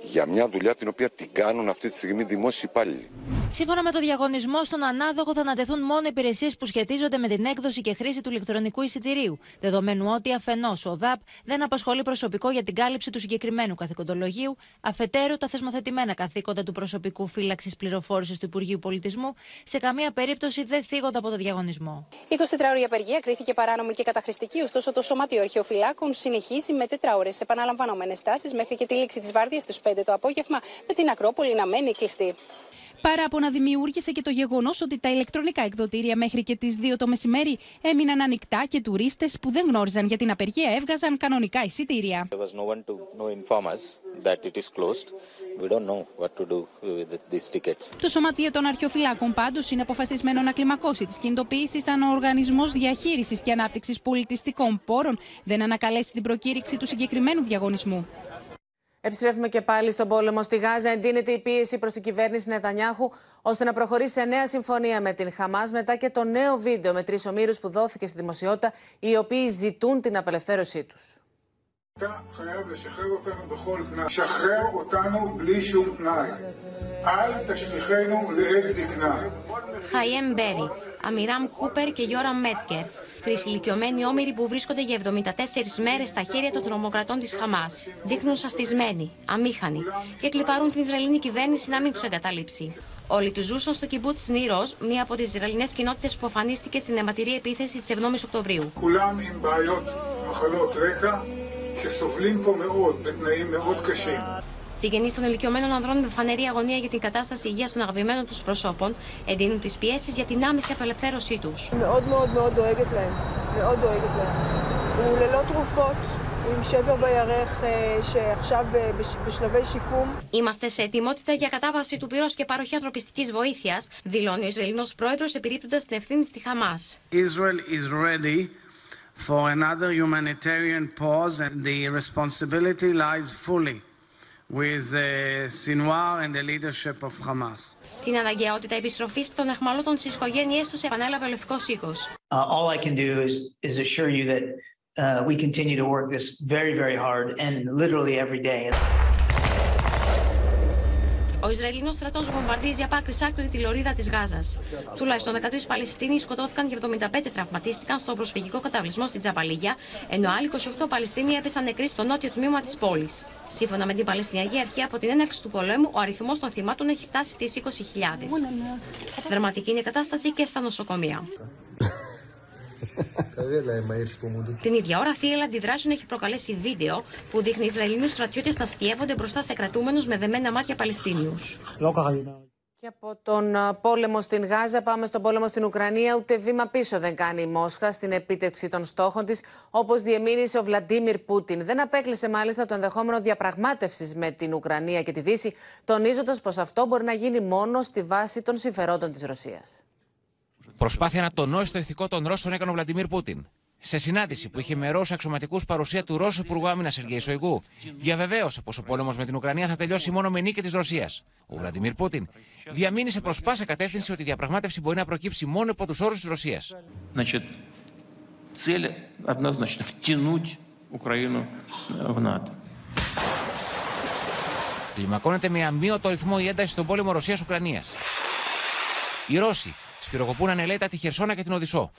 Για μια δουλειά την οποία την κάνουν αυτή τη στιγμή δημόσιοι υπάλληλοι. Σύμφωνα με το διαγωνισμό, στον ανάδοχο θα ανατεθούν μόνο υπηρεσίες που σχετίζονται με την έκδοση και χρήση του ηλεκτρονικού εισιτηρίου, δεδομένου ότι αφενός ο ΔΑΠ δεν απασχολεί προσωπικό για την κάλυψη του συγκεκριμένου καθηκοντολογίου, αφετέρου τα θεσμοθετημένα καθήκοντα του προσωπικού φύλαξης πληροφόρησης του Υπουργείου Πολιτισμού σε καμία περίπτωση δεν θίγονται από το διαγωνισμό. 24 ώρια απεργία κρίθηκε παράνομη και καταχρηστική, ωστόσο το Σωματείο Αρχαιοφυλάκων συνεχίζει με τετραώρε επαναλαμβανόμενες τάσεις μέχρι και τη λήξη της βάρδιας στις 5 το απόγευμα, με την Ακρόπολη να μένει κλειστή. Παράπονα δημιούργησε και το γεγονός ότι τα ηλεκτρονικά εκδοτήρια μέχρι και τις 2 το μεσημέρι έμειναν ανοιχτά και τουρίστες που δεν γνώριζαν για την απεργία έβγαζαν κανονικά εισιτήρια. Το Σωματείο των Αρχαιοφυλάκων πάντως είναι αποφασισμένο να κλιμακώσει τις κινητοποιήσει αν ο Οργανισμός Διαχείρισης και Ανάπτυξης Πολιτιστικών Πόρων δεν ανακαλέσει την προκήρυξη του συγκεκριμένου διαγωνισμού. Επιστρέφουμε και πάλι στον πόλεμο στη Γάζα. Εντείνεται η πίεση προς την κυβέρνηση Νετανιάχου ώστε να προχωρήσει σε νέα συμφωνία με την Χαμάς μετά και το νέο βίντεο με τρεις ομήρους που δόθηκε στη δημοσιότητα, οι οποίοι ζητούν την απελευθέρωσή τους. Χαϊέμ Μπέρι, Αμιράμ Κούπερ και Γιώραμ Μέτσκερ. Τρεις ηλικιωμένοι όμοιροι που βρίσκονται για 74 μέρες στα χέρια των τρομοκρατών της Χαμάς. Δείχνουν σαστισμένοι, αμήχανοι και κλιπαρούν την Ισραηλινή κυβέρνηση να μην τους εγκαταλείψει. Όλοι τους ζούσαν στο κυμπούτ Νίρο, μία από τις Ισραηλινές κοινότητες που αφανίστηκε στην αιματηρή επίθεση της 7η Οκτωβρίου. Συγγενεί των ηλικιωμένων ανδρών με φανερή αγωνία για την κατάσταση υγείας των αγαπημένων τους προσώπων εντείνουν τις πιέσεις για την άμεση απελευθέρωσή τους. Είμαστε σε ετοιμότητα για κατάβαση του πυρός και παροχή ανθρωπιστικής βοήθειας, δηλώνει ο Ισραηλινός πρόεδρος επιρρύπτοντας την ευθύνη στη Χαμάς. Israel is ready for another humanitarian pause and the responsibility lies fully with the Sinwar and the leadership of Hamas. Την αναγκαιότητα επιστροφής των εχμαλώτων στις οικογένειές τους επανέλαβε ο Λευκός Οίκος. Uh, all I can do is, is assure you that uh, we continue to work this very, very hard and literally every day. Ο Ισραηλινός στρατός βομβαρδίζει από άκρη άκρη τη λωρίδα της Γάζας. Τουλάχιστον 13 Παλαιστίνοι σκοτώθηκαν και 75 τραυματίστηκαν στο προσφυγικό καταβλισμό στην Τζαπαλίγια, ενώ άλλοι 28 Παλαιστίνοι έπεσαν νεκροί στο νότιο τμήμα της πόλης. Σύμφωνα με την Παλαιστινιακή Αρχή, από την έναρξη του πολέμου, ο αριθμός των θυμάτων έχει φτάσει στις 20.000. Δραματική είναι η κατάσταση και στα νοσοκομεία. Την ίδια ώρα, θύελα αντιδράσεων έχει προκαλέσει βίντεο που δείχνει Ισραηλινούς στρατιώτες να στιεύονται μπροστά σε κρατούμενους με δεμένα μάτια Παλαιστίνιους. Και από τον πόλεμο στην Γάζα πάμε στον πόλεμο στην Ουκρανία. Ούτε βήμα πίσω δεν κάνει η Μόσχα στην επίτευξη των στόχων της, όπως διεμήνυσε ο Βλαντίμιρ Πούτιν. Δεν απέκλεισε μάλιστα το ενδεχόμενο διαπραγμάτευσης με την Ουκρανία και τη Δύση, τονίζοντας πως αυτό μπορεί να γίνει μόνο στη βάση των συμφερόντων της Ρωσίας. Προσπάθεια να τονώσει το ηθικό των Ρώσων έκανε ο Βλαντιμίρ Πούτιν. Σε συνάντηση που είχε με Ρώσους αξιωματικούς παρουσία του Ρώσου Υπουργού Άμυνας Σεργέη Σοϊγκού, διαβεβαίωσε πως ο πόλεμος με την Ουκρανία θα τελειώσει μόνο με νίκη της Ρωσίας. Ο Βλαντιμίρ Πούτιν διαμήνυσε προς πάσα κατεύθυνση ότι η διαπραγμάτευση μπορεί να προκύψει μόνο υπό τους όρους της Ρωσίας. Κλιμακώνεται με αμύωτο ρυθμό η ένταση στον πόλεμο Ρωσία-Ουκρανία. Οι Ρώσοι σφυροκοπούν ανελέητα τη Χερσόνα και την Οδυσσό.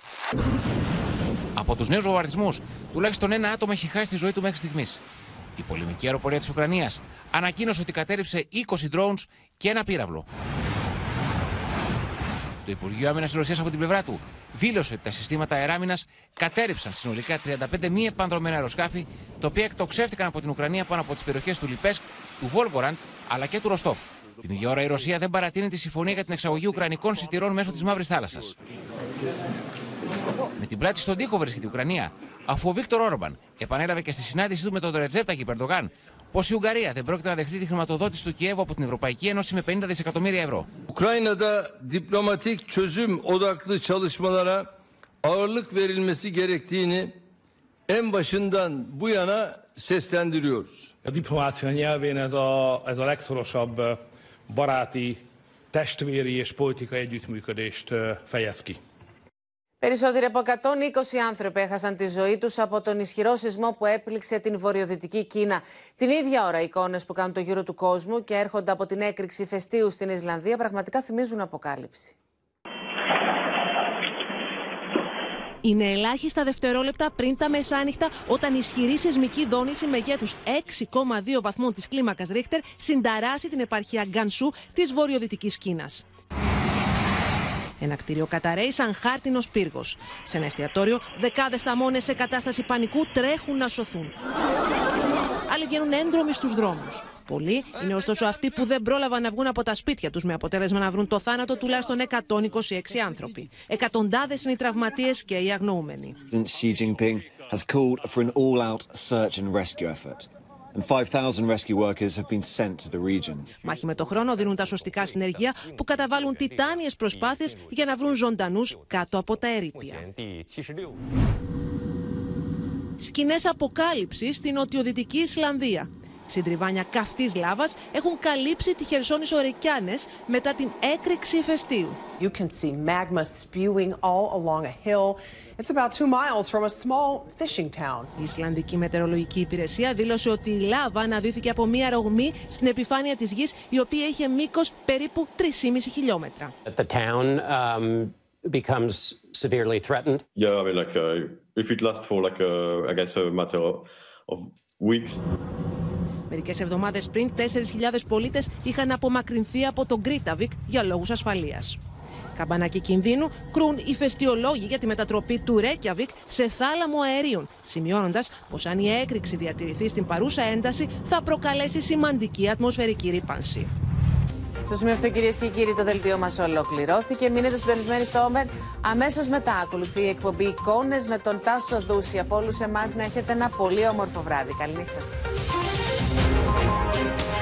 Από τους νέους βομβαρδισμούς, τουλάχιστον ένα άτομο έχει χάσει τη ζωή του μέχρι στιγμής. Η πολεμική αεροπορία της Ουκρανίας ανακοίνωσε ότι κατέριψε 20 drones και ένα πύραυλο. Το Υπουργείο Άμυνας της Ρωσίας από την πλευρά του δήλωσε ότι τα συστήματα αεράμινας κατέριψαν συνολικά 35 μη επανδρομένα αεροσκάφη, τα οποία εκτοξεύτηκαν από την Ουκρανία πάνω από τις περιοχές του Λιπέσκ, του Βόλγοραντ αλλά και του Ροστόφ. Την ίδια ώρα η Ρωσία δεν παρατείνει τη συμφωνία για την εξαγωγή Ουκρανικών σιτηρών μέσω της Μαύρης Θάλασσας. Με την πλάτη στον τοίχο βρίσκεται η Ουκρανία, αφού ο Βίκτορ Όρμπαν επανέλαβε και στη συνάντησή του με τον Ρετζέπτα Περντογάν πως η Ουγγαρία δεν πρόκειται να δεχτεί τη χρηματοδότηση του Κιέβου από την Ευρωπαϊκή Ένωση με 50 δισεκατομμύρια ευρώ. Ukrayna'da diplomatik çözüm odaklı çalışmalara ağırlık verilmesi gerektiğini en başından bu yana seslendiriyoruz. A diplomácia nyelvén ez a, ez a legszorosabb baráti, testvéri és politikai együttműködést fejez ki. Περισσότεροι από 120 άνθρωποι έχασαν τη ζωή τους από τον ισχυρό σεισμό που έπληξε την βορειοδυτική Κίνα. Την ίδια ώρα, οι εικόνες που κάνουν το γύρο του κόσμου και έρχονται από την έκρηξη φεστίου στην Ισλανδία πραγματικά θυμίζουν αποκάλυψη. Είναι ελάχιστα δευτερόλεπτα πριν τα μεσάνυχτα, όταν η ισχυρή σεισμική δόνηση μεγέθους 6,2 βαθμών της κλίμακας Ρίχτερ συνταράσει την επαρχία Γκανσού της βορειοδυτικής Κίνας. Ένα κτίριο καταραίει σαν χάρτινος πύργος. Σε ένα εστιατόριο, δεκάδες ταμώνε σε κατάσταση πανικού τρέχουν να σωθούν. Άλλοι βγαίνουν έντρομοι στους δρόμους. Πολλοί είναι ωστόσο αυτοί που δεν πρόλαβαν να βγουν από τα σπίτια τους με αποτέλεσμα να βρουν το θάνατο τουλάχιστον 126 άνθρωποι. Εκατοντάδες είναι οι τραυματίες και οι αγνοούμενοι. Xi Jinping has called for an all-out search and rescue effort. And 5,000 rescue workers have been sent to the region. Μάχη με το χρόνο δίνουν τα σωστικά συνεργεία που καταβάλουν τιτάνιες προσπάθειες για να βρουν ζωντανούς κάτω από τα ερήπια. Σκηνές αποκάλυψης στην νοτιοδυτική Ισλανδία. Συντριβάνια καυτής λάβας έχουν καλύψει τη Χερσόνησο Ρεκιάνες μετά την έκρηξη ηφαιστείου. You can see magma spewing all along a hill. It's about two miles from a small fishing town. Η Ισλανδική Μετεωρολογική Υπηρεσία δήλωσε ότι η λάβα αναδύθηκε από μία ρογμή στην επιφάνεια της γης, η οποία είχε μήκος περίπου 3,5 χιλιόμετρα. The town um, becomes severely threatened. Yeah, I mean, like, uh, if it lasts for like, a, I guess, a matter of weeks. Μερικές εβδομάδες πριν, 4.000 πολίτες είχαν απομακρυνθεί από τον Γκρίνταβικ για λόγους ασφαλείας. Καμπανάκι κινδύνου κρούουν οι ηφαιστειολόγοι για τη μετατροπή του Ρέικιαβικ σε θάλαμο αερίων, σημειώνοντας πως αν η έκρηξη διατηρηθεί στην παρούσα ένταση θα προκαλέσει σημαντική ατμοσφαιρική ρύπανση. Στο σημείο αυτό, κυρίες και κύριοι, το δελτίο μας ολοκληρώθηκε. Μείνετε συντονισμένοι στο OPEN. Αμέσως μετά ακολουθεί η εκπομπή Εικόνες με τον Τάσο Δούση. Από όλους εμάς να έχετε ένα πολύ όμορφο βράδυ. Καληνύχτα. Thank you.